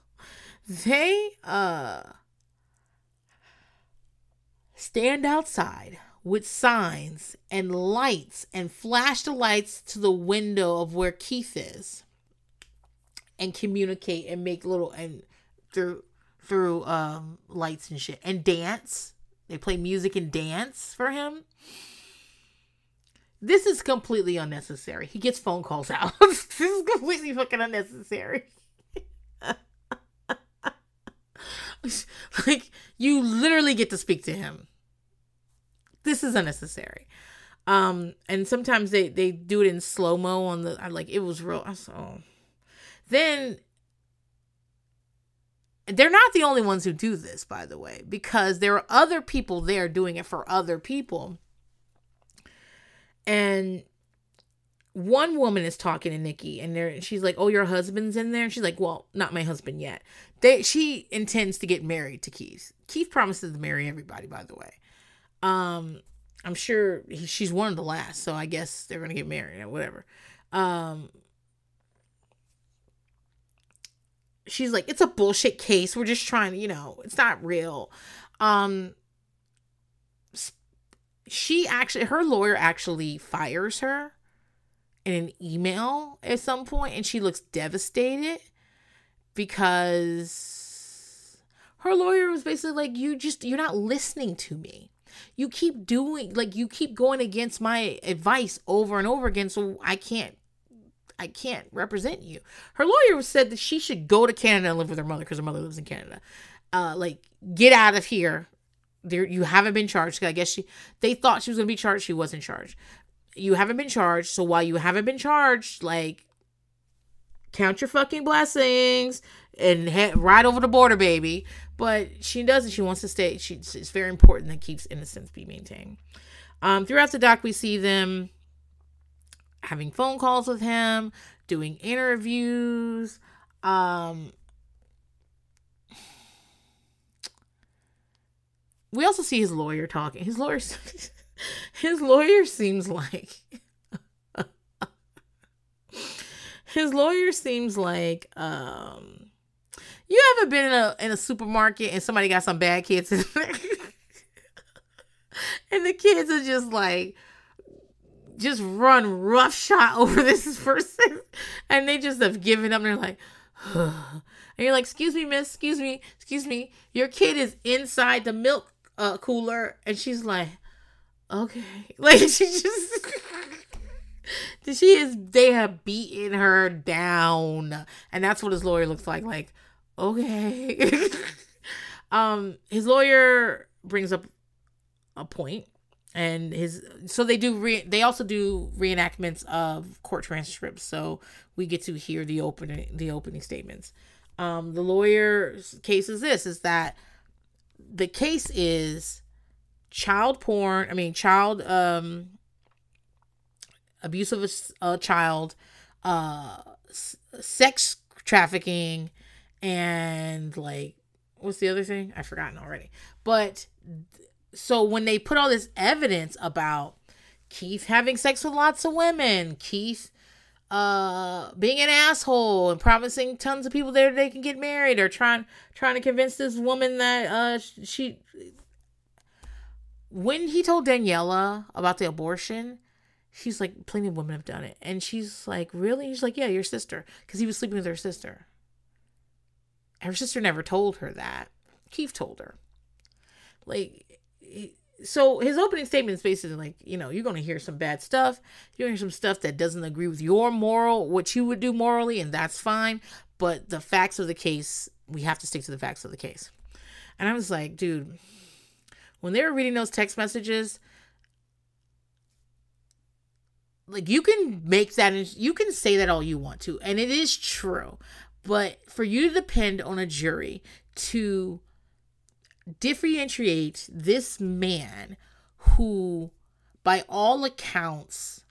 they uh stand outside with signs and lights and flash the lights to the window of where Keith is and communicate and make little and through through um lights and shit and dance. They play music and dance for him. This is completely unnecessary. He gets phone calls out. this is completely fucking unnecessary. like you literally get to speak to him. This is unnecessary. Um, and sometimes they they do it in slow mo on the. I like it was real. I saw. Then they're not the only ones who do this, by the way, because there are other people there doing it for other people. And one woman is talking to Nikki and there she's like, "Oh, your husband's in there." And she's like, "Well, not my husband yet." They she intends to get married to Keith. Keith promises to marry everybody, by the way. Um, I'm sure he, she's one of the last, so I guess they're gonna get married or whatever. Um, she's like, "It's a bullshit case. We're just trying to, you know, it's not real." Um, she actually, her lawyer actually fires her in an email at some point and she looks devastated because her lawyer was basically like you just you're not listening to me you keep doing like you keep going against my advice over and over again so i can't i can't represent you her lawyer said that she should go to canada and live with her mother because her mother lives in canada uh like get out of here there you haven't been charged i guess she they thought she was going to be charged she wasn't charged you haven't been charged. So while you haven't been charged, like count your fucking blessings and head right over the border, baby. But she doesn't. She wants to stay. She, it's very important that keeps innocence be maintained. Um, throughout the doc, we see them having phone calls with him, doing interviews. Um, we also see his lawyer talking. His lawyer his lawyer seems like his lawyer seems like um you ever been in a in a supermarket and somebody got some bad kids and the kids are just like just run rough shot over this person. And they just have given up. And they're like and you're like excuse me miss. Excuse me. Excuse me. Your kid is inside the milk uh, cooler. And she's like okay. Like she just she is they have beaten her down. And that's what his lawyer looks like. Like, okay. um his lawyer brings up a point and his so they do re, they also do reenactments of court transcripts so we get to hear the opening the opening statements um the lawyer's case is this is that the case is child porn, I mean, child um abuse of a, a child, uh s- sex trafficking and like what's the other thing? I've forgotten already. But so when they put all this evidence about Keith having sex with lots of women, Keith uh being an asshole and promising tons of people there they can get married or trying trying to convince this woman that uh she when he told Daniela about the abortion, she's like, plenty of women have done it. And she's like, really? He's like, yeah, your sister. Because he was sleeping with her sister. Her sister never told her that. Keith told her. Like, so his opening statement is basically like, you know, you're to hear some bad stuff. You're to hear some stuff that doesn't agree with your moral, what you would do morally, and that's fine. But the facts of the case, we have to stick to the facts of the case. And I was like, dude, when they were reading those text messages, like you can make that you can say that all you want to and it is true But for you to depend on a jury to differentiate this man who, by all accounts,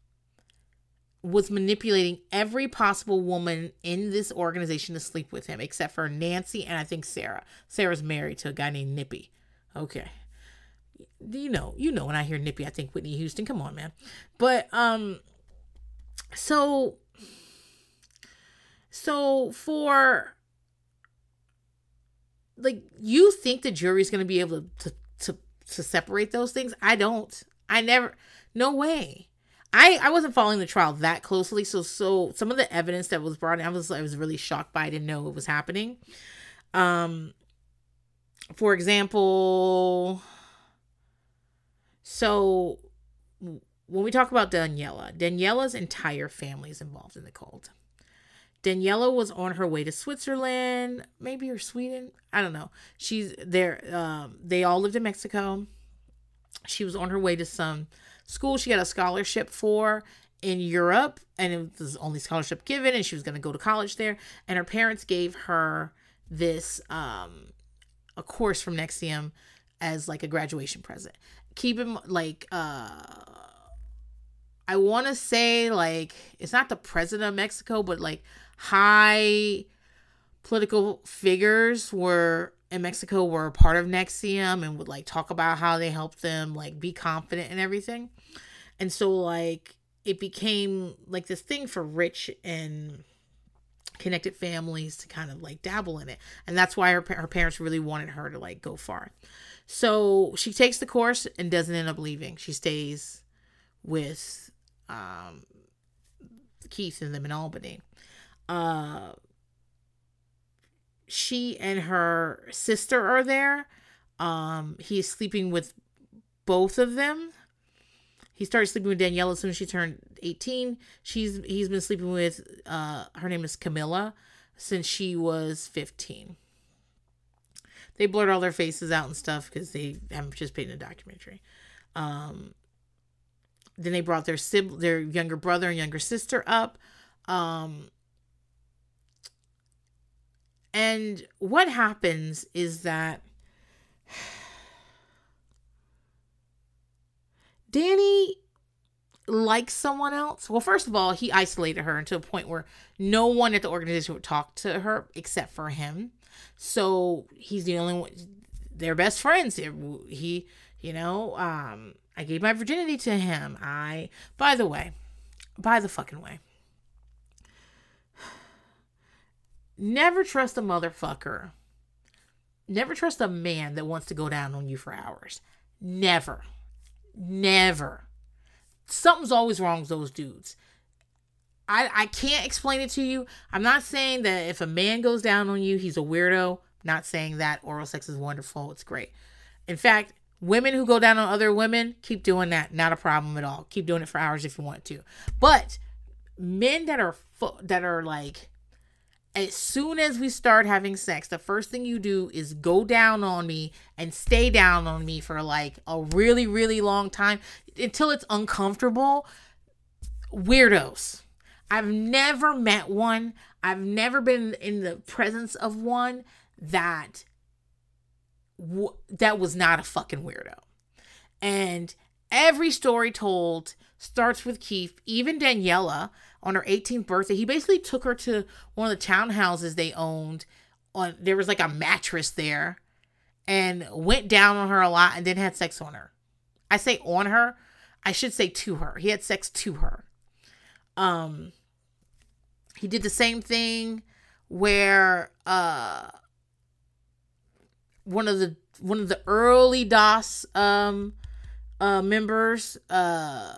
was manipulating every possible woman in this organization to sleep with him, except for Nancy and I think Sarah. Sarah's married to a guy named Nippy. Okay. You know, you know when I hear Nippy, I think Whitney Houston. Come on, man. But um so so for like you think the jury's going to be able to, to to separate those things? I don't. I never no way. I I wasn't following the trial that closely, so so some of the evidence that was brought in, I was I was really shocked by. I didn't know it was happening. Um, for example, so when we talk about Daniela, Daniela's entire family is involved in the cult. Daniela was on her way to Switzerland, maybe or Sweden. I don't know. She's there. Um, they all lived in Mexico. She was on her way to some school she had a scholarship for in Europe, and it was the only scholarship given, and she was going to go to college there. And her parents gave her this um, a course from NXIVM as like a graduation present. Keep in like uh I want to say like it's not the president of Mexico, but like high political figures were in Mexico were part of NXIVM and would like talk about how they helped them like be confident and everything. And so like it became like this thing for rich and connected families to kind of like dabble in it. And that's why her her parents really wanted her to like go far. So she takes the course and doesn't end up leaving. She stays with um Keith and them in Albany. Uh she and her sister are there. Um, he's sleeping with both of them. He started sleeping with Daniela as soon as she turned 18. She's he's been sleeping with uh her name is Camilla since she was 15. They blurred all their faces out and stuff because they haven't participated in a documentary. Um, then they brought their sib- their younger brother and younger sister up. Um, and what happens is that Danny likes someone else. Well, first of all, he isolated her to a point where no one at the organization would talk to her except for him. So he's the only one. They're best friends. He, you know, um, I gave my virginity to him. I, by the way, by the fucking way, Never trust a motherfucker. Never trust a man that wants to go down on you for hours. Never. Never. Something's always wrong with those dudes. I, I can't explain it to you. I'm not saying that if a man goes down on you, he's a weirdo. Not saying that oral sex is wonderful. It's great. In fact, women who go down on other women, keep doing that. Not a problem at all. Keep doing it for hours if you want to. But men that are that are like as soon as we start having sex, the first thing you do is go down on me and stay down on me for like a really, really long time until it's uncomfortable. Weirdos. I've never met one, I've never been in the presence of one that w- that was not a fucking weirdo. And every story told starts with Keith, even Daniela on her 18th birthday. He basically took her to one of the townhouses they owned. On there was like a mattress there, and went down on her a lot, and then had sex on her. I say on her, I should say to her. He had sex to her. Um, he did the same thing where uh one of the one of the early DOS um uh members uh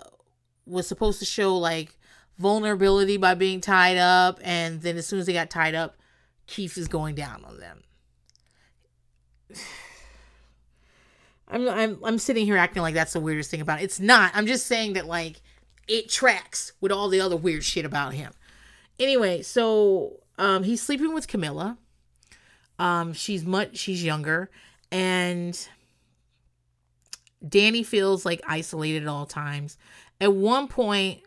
was supposed to show like vulnerability by being tied up, and then as soon as they got tied up, Keith is going down on them. I'm I'm I'm sitting here acting like that's the weirdest thing about it. It's not. I'm just saying that like it tracks with all the other weird shit about him. Anyway, so um he's sleeping with Camilla. Um she's much she's younger and Danny feels like isolated at all times. At one point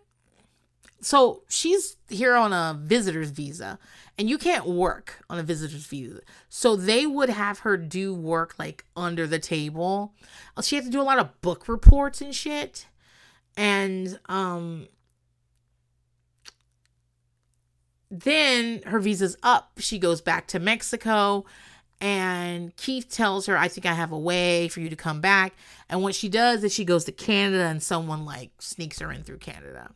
so she's here on a visitor's visa and you can't work on a visitor's visa. So they would have her do work like under the table. She had to do a lot of book reports and shit. And um then her visa's up. She goes back to Mexico and Keith tells her, I think I have a way for you to come back. And what she does is she goes to Canada and someone like sneaks her in through Canada.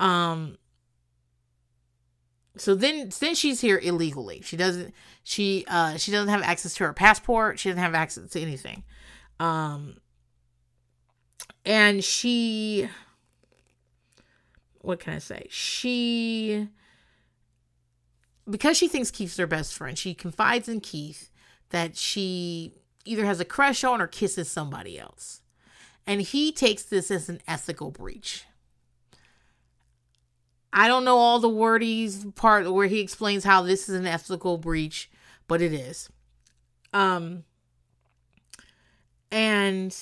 Um so then then she's here illegally. She doesn't she uh she doesn't have access to her passport. She doesn't have access to anything. Um and she what can I say? She because she thinks Keith's her best friend, she confides in Keith that she either has a crush on or kisses somebody else. And he takes this as an ethical breach. I don't know all the wordies part where he explains how this is an ethical breach, but it is. Um and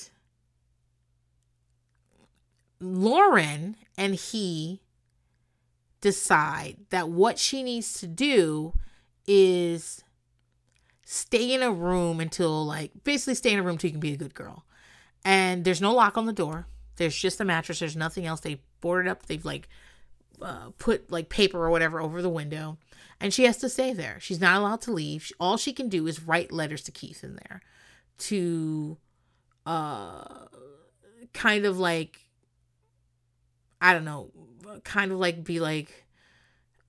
Lauren and he decide that what she needs to do is stay in a room until like basically stay in a room until you can be a good girl. And there's no lock on the door. There's just a mattress. There's nothing else. They boarded up. They've like uh, put like paper or whatever over the window, and she has to stay there. She's not allowed to leave. All she can do is write letters to Keith in there, to, uh, kind of like, I don't know, kind of like be like,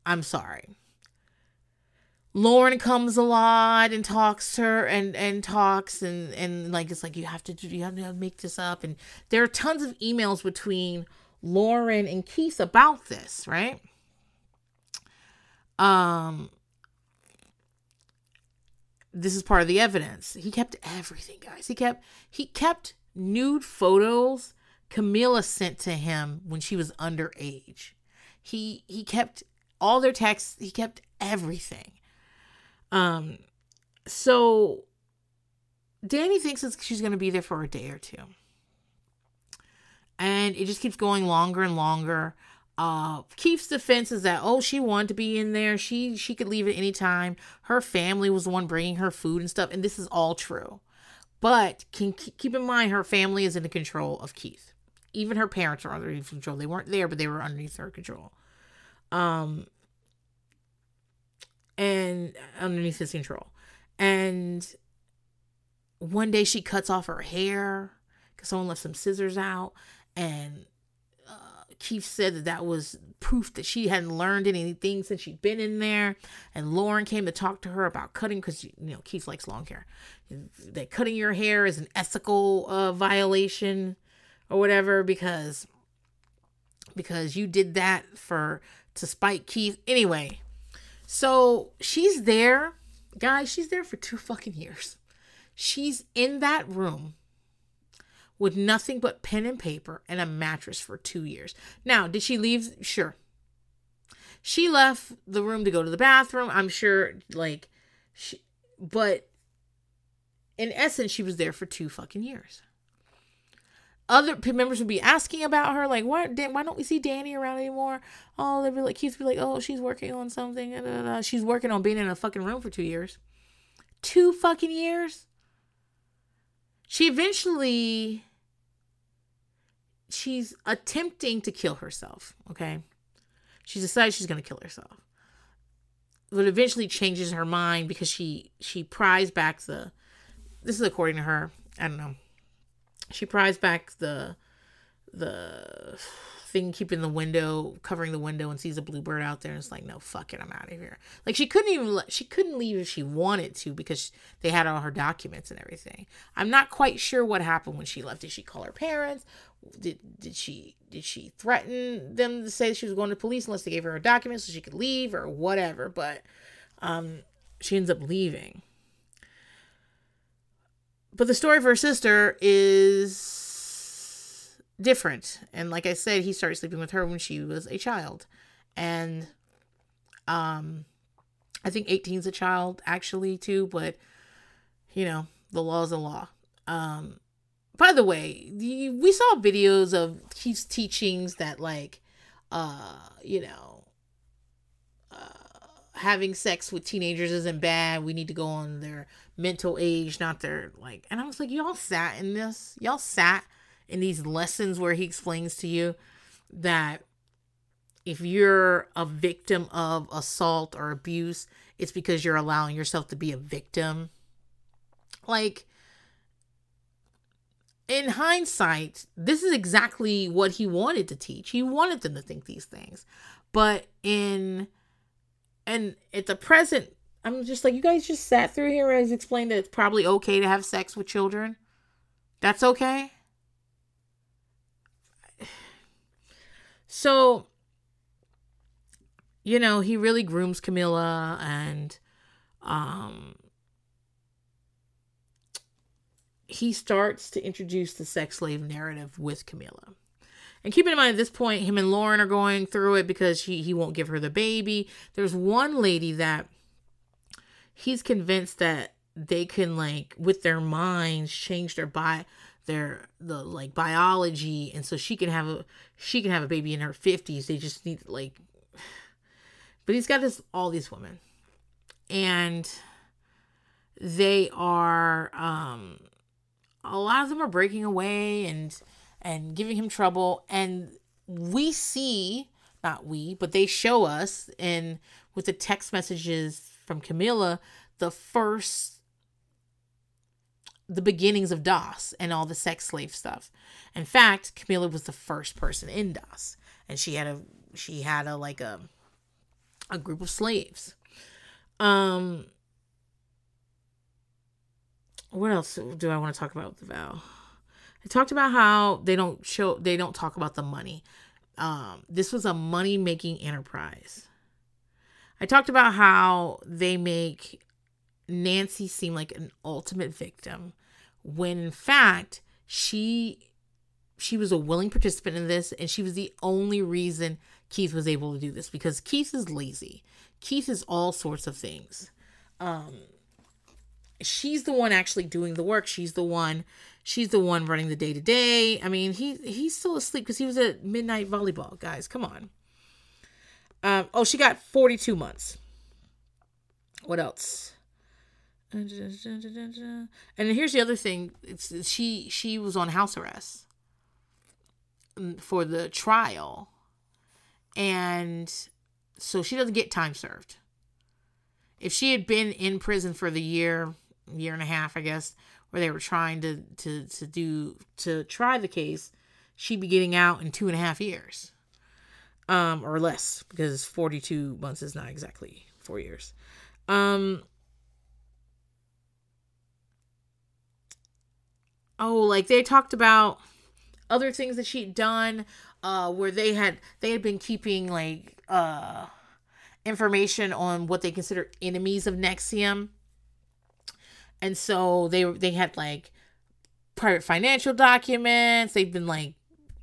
I'm sorry. Lauren comes a lot and talks to her and and talks and and like it's like you have to do you have to make this up and there are tons of emails between Lauren and Keith about this, right? Um this is part of the evidence. He kept everything, guys. He kept he kept nude photos Camilla sent to him when she was underage. He he kept all their texts, he kept everything. Um so Danny thinks she's going to be there for a day or two. And it just keeps going longer and longer. Uh Keith's defense is that oh she wanted to be in there. She she could leave at any time. Her family was the one bringing her food and stuff and this is all true. But can keep in mind her family is in the control of Keith even her parents are under his control. They weren't there, but they were underneath her control. Um, and underneath his control. And one day she cuts off her hair because someone left some scissors out, and uh, Keith said that that was proof that she hadn't learned anything since she'd been in there. And Lauren came to talk to her about cutting because you know Keith likes long hair. That cutting your hair is an ethical uh, violation or whatever because because you did that for to spite Keith. Anyway, so she's there, guys, she's there for two fucking years. She's in that room with nothing but pen and paper and a mattress for 2 years. Now, did she leave? Sure. She left the room to go to the bathroom. I'm sure like she but in essence she was there for 2 fucking years other members would be asking about her, like, why, why don't we see Danny around anymore? Oh, they'd be like, Keith would be like, oh, she's working on something. Blah, blah, blah. She's working on being in a fucking room for two years. Two fucking years? She eventually, she's attempting to kill herself, okay? She decides she's going to kill herself. But eventually changes her mind because she, she pries back the, this is according to her, I don't know she pries back the the thing keeping the window covering the window and sees a bluebird out there and it's like no fuck it i'm out of here. Like she couldn't even she couldn't leave if she wanted to because they had all her documents and everything. I'm not quite sure what happened when she left. Did she call her parents? Did did she did she threaten them to say she was going to police unless they gave her her documents so she could leave or whatever but um she ends up leaving. But the story of her sister is different. And like I said, he started sleeping with her when she was a child. And um I think 18 is a child actually too, but you know, the law is a law. Um by the way, we saw videos of his teachings that like uh, you know, uh, having sex with teenagers isn't bad. We need to go on their mental age, not their like. And I was like, y'all sat in this. Y'all sat in these lessons where he explains to you that if you're a victim of assault or abuse, it's because you're allowing yourself to be a victim. Like, in hindsight, this is exactly what he wanted to teach. He wanted them to think these things. But in and at the present, I'm just like, you guys just sat through here and explained that it's probably okay to have sex with children. That's okay. So, you know, he really grooms Camilla and um he starts to introduce the sex slave narrative with Camilla. And keeping in mind at this point, him and Lauren are going through it because he, he won't give her the baby. There's one lady that he's convinced that they can like with their minds change their bi their the like biology and so she can have a she can have a baby in her 50s they just need like but he's got this all these women. And they are um a lot of them are breaking away and and giving him trouble. And we see not we but they show us in with the text messages from Camilla the first the beginnings of DOS and all the sex slave stuff. In fact, Camilla was the first person in DOS and she had a she had a like a a group of slaves. Um what else do I want to talk about the vow? I talked about how they don't show they don't talk about the money. Um, this was a money making enterprise. I talked about how they make Nancy seem like an ultimate victim when in fact she she was a willing participant in this and she was the only reason Keith was able to do this because Keith is lazy. Keith is all sorts of things. Um she's the one actually doing the work. She's the one she's the one running the day to day. I mean, he he's still asleep because he was at midnight volleyball, guys. Come on. Um, oh, she got 42 months. What else? And here's the other thing: it's she she was on house arrest mm, for the trial, and so she doesn't get time served. If she had been in prison for the year, year and a half, I guess, where they were trying to to to do to try the case, she'd be getting out in two and a half years, um, or less, because forty two months is not exactly four years. Um, oh, like they talked about other things that she'd done, uh, where they had they had been keeping like uh information on what they consider enemies of NXIVM. And so they they had like private financial documents. They've been like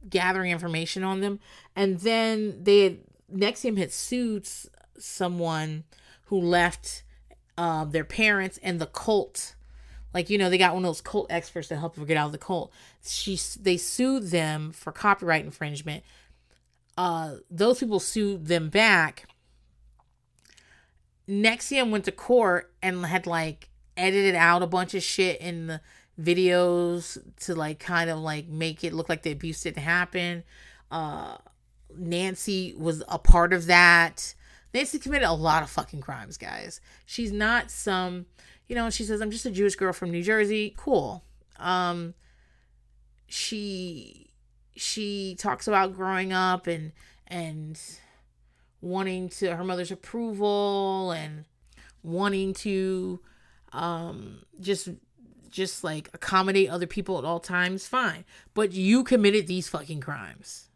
gathering information on them. And then they had NXIVM had sued someone who left uh, their parents and the cult like you know, they got one of those cult experts to help her get out of the cult. She they sued them for copyright infringement. Uh, those people sued them back. NXIVM went to court and had like edited out a bunch of shit in the videos to like kind of like make it look like the abuse didn't happen. Uh, Nancy was a part of that. Nancy committed a lot of fucking crimes, guys. She's not some you know, she says, I'm just a Jewish girl from New Jersey. Cool. Um, she she talks about growing up and and wanting to her mother's approval and wanting to um just just like accommodate other people at all times fine but you committed these fucking crimes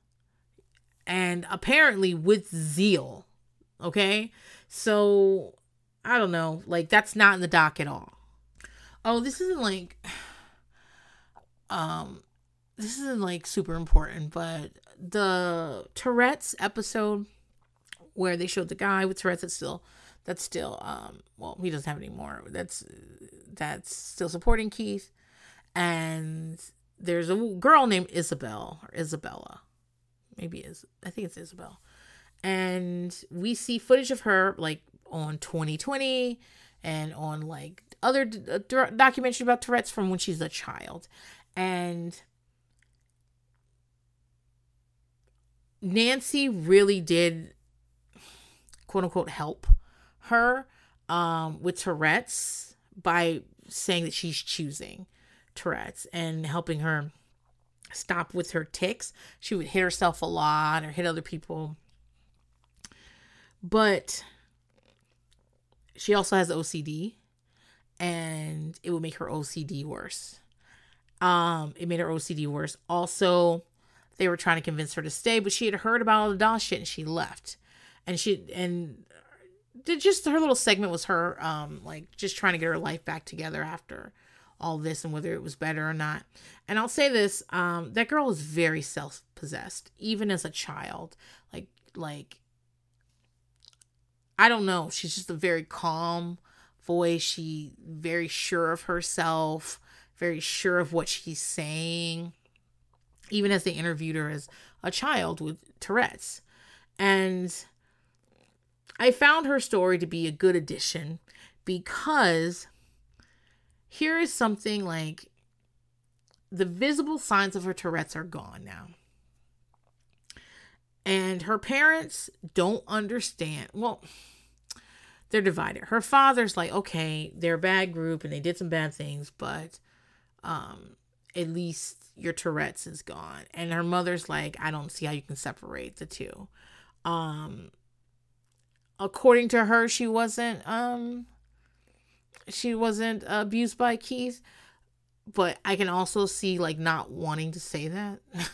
and apparently with zeal okay so I don't know. Like that's not in the doc at all. Oh, this isn't like um this isn't like super important, but the Tourette's episode where they showed the guy with Tourette's that's still that's still um well he doesn't have any more. That's that's still supporting Keith. And there's a girl named Isabel or Isabella. maybe is I think it's Isabel. And we see footage of her like on 2020 and on like other d- uh, documentaries about Tourette's from when she's a child. And Nancy really did quote unquote help her um, with Tourette's by saying that she's choosing Tourette's and helping her stop with her tics. She would hit herself a lot or hit other people. But she also has OCD and it would make her OCD worse. Um, it made her OCD worse. Also, they were trying to convince her to stay, but she had heard about all the doll shit and she left. And she and did just her little segment was her um like just trying to get her life back together after all this and whether it was better or not. And I'll say this, um, that girl is very self-possessed, even as a child. Like like I don't know, she's just a very calm voice. She very sure of herself, very sure of what she's saying. Even as they interviewed her as a child with Tourette's. And I found her story to be a good addition because here is something like the visible signs of her Tourette's are gone now. And her parents don't understand. Well, they're divided. Her father's like, okay, they're a bad group and they did some bad things, but um, at least your Tourette's is gone. And her mother's like, I don't see how you can separate the two. Um, according to her, she wasn't um she wasn't abused by Keith, but I can also see like not wanting to say that,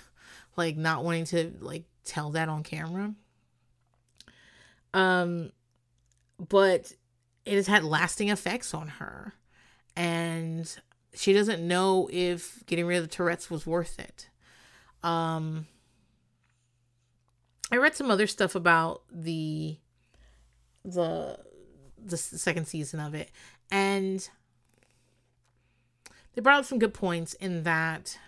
like not wanting to like tell that on camera. Um, but it has had lasting effects on her, and she doesn't know if getting rid of the Tourette's was worth it. Um, I read some other stuff about the the the second season of it and they brought up some good points in that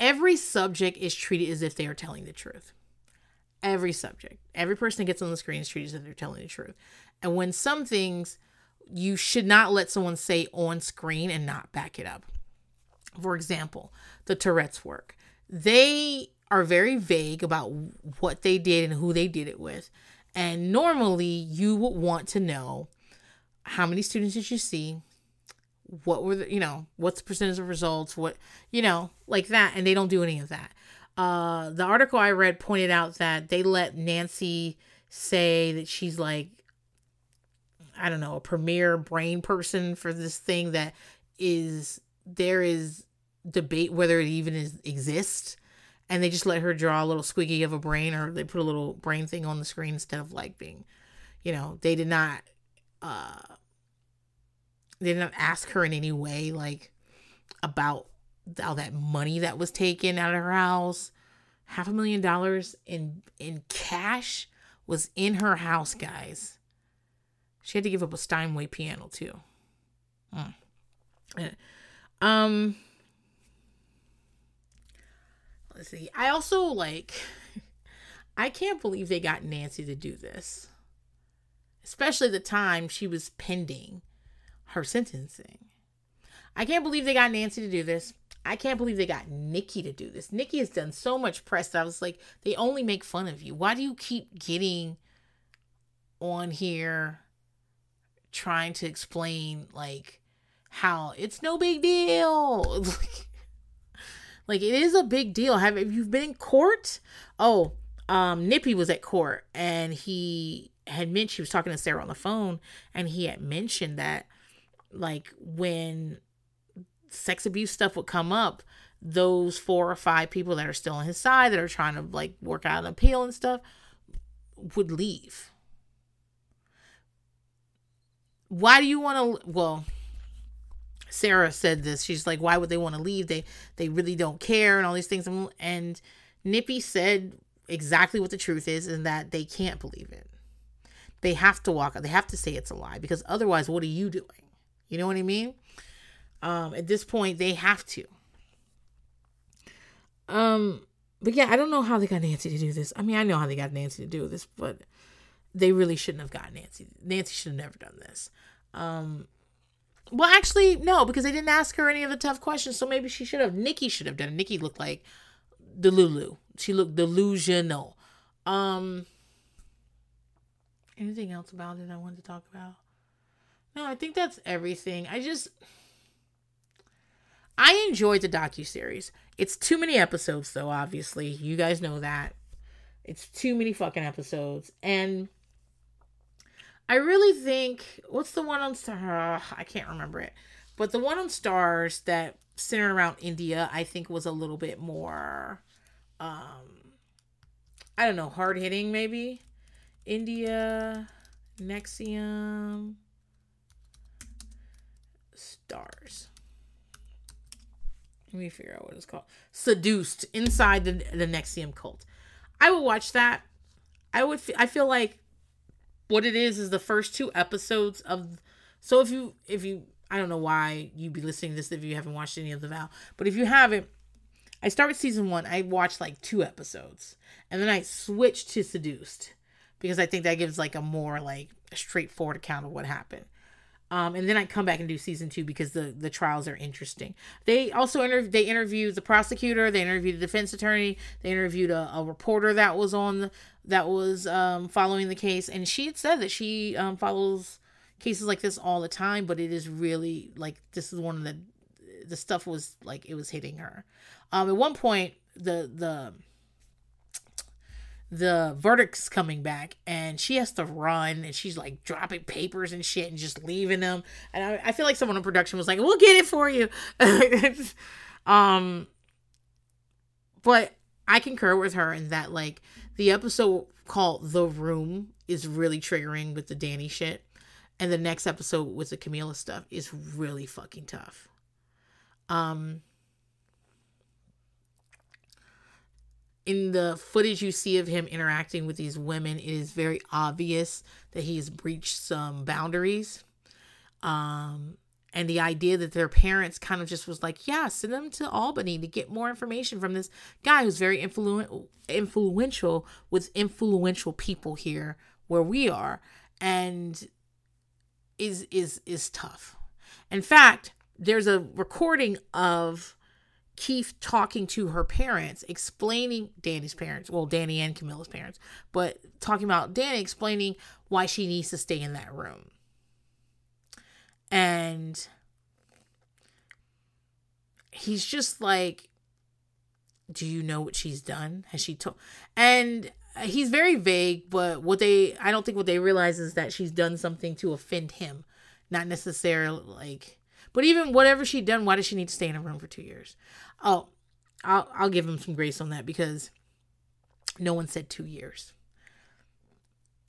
every subject is treated as if they are telling the truth. Every subject, every person that gets on the screen is treated as if they're telling the truth. And when some things you should not let someone say on screen and not back it up. For example, the Tourette's work. They are very vague about what they did and who they did it with. And normally you would want to know how many students did you see? What were the, you know, what's the percentage of results? What, you know, like that. And they don't do any of that. Uh, the article I read pointed out that they let Nancy say that she's like, I don't know, a premier brain person for this thing that is, there is debate whether it even is, exists. And they just let her draw a little squiggy of a brain or they put a little brain thing on the screen instead of like being you know they did not uh they did not ask her in any way like about all that money that was taken out of her house half a million dollars in in cash was in her house guys she had to give up a steinway piano too mm. um let's see. I also like I can't believe they got Nancy to do this. Especially the time she was pending her sentencing. I can't believe they got Nancy to do this. I can't believe they got Nikki to do this. Nikki has done so much press I was like, they only make fun of you. Why do you keep getting on here trying to explain like how it's no big deal? Like it is a big deal. Have, have you been in court? Oh, um, Nippy was at court and he had mentioned he was talking to Sarah on the phone and he had mentioned that like when sex abuse stuff would come up, those four or five people that are still on his side that are trying to like work out an appeal and stuff would leave. Why do you want to? Well, Sarah said this. She's like, why would they want to leave? They they really don't care and all these things. And Nippy said exactly what the truth is, and that they can't believe it. They have to walk out. They have to say it's a lie because otherwise, what are you doing? You know what I mean? Um, at this point, they have to. Um, but yeah, I don't know how they got Nancy to do this. I mean, I know how they got Nancy to do this, but they really shouldn't have got Nancy. Nancy should have never done this. Um, well, actually, no, because they didn't ask her any of the tough questions. So maybe she should have. Nikki should have done it. Nikki looked like the Lulu. She looked delusional. Um, anything else about it I wanted to talk about? No, I think that's everything. I just I enjoyed the docu series. It's too many episodes though, obviously. You guys know that. It's too many fucking episodes and I really think what's the one on Star? I can't remember it, but the one on Starz that centered around India, I think was a little bit more, um, I don't know, hard hitting maybe. India, NXIVM, Starz. Let me figure out what it's called. Seduced inside the the NXIVM cult. I would watch that. I would. I feel like what it is is the first two episodes of so if you if you I don't know why you'd be listening to this if you haven't watched any of the Vow, but if you haven't, I start with season one. I watched like two episodes, and then I switched to Seduced because I think that gives like a more like straightforward account of what happened. Um, and then I come back and do season two because the the trials are interesting. They also interview they interviewed the prosecutor, they interviewed the defense attorney, they interviewed a, a reporter that was on the, that was um, following the case, and she had said that she um, follows cases like this all the time, but it is really like this is one of the the stuff was like it was hitting her. Um, at one point, the the the verdict's coming back and she has to run and she's like dropping papers and shit and just leaving them. And I, I feel like someone in production was like we'll get it for you. Um but i concur with her in that like the episode called the room is really triggering with the danny shit and the next episode with the Camilla stuff is really fucking tough. Um in the footage you see of him interacting with these women, it is very obvious that he has breached some boundaries. Um, and the idea that their parents kind of just was like, yeah, send them to Albany to get more information from this guy who's very influ- influential with influential people here where we are, and is is is tough. In fact, there's a recording of Keith talking to her parents, explaining Danny's parents, well, Danny and Camilla's parents, but talking about Danny explaining why she needs to stay in that room. And he's just like, Do you know what she's done? Has she told? And he's very vague, but what they, I don't think what they realize is that she's done something to offend him, not necessarily like but even whatever she'd done, why does she need to stay in a room for two years? Oh, I'll I'll give him some grace on that because no one said two years.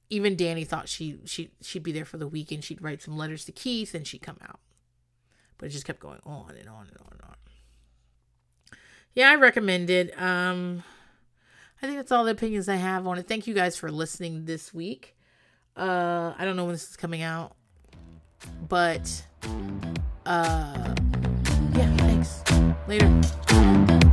Even Danny thought she she she'd be there for the weekend. she'd write some letters to Keith and she'd come out. But it just kept going on and on and on and on. Yeah, I recommend it. Um I think that's all the opinions I have on it. Thank you guys for listening this week. Uh I don't know when this is coming out, but uh, yeah, thanks. Later.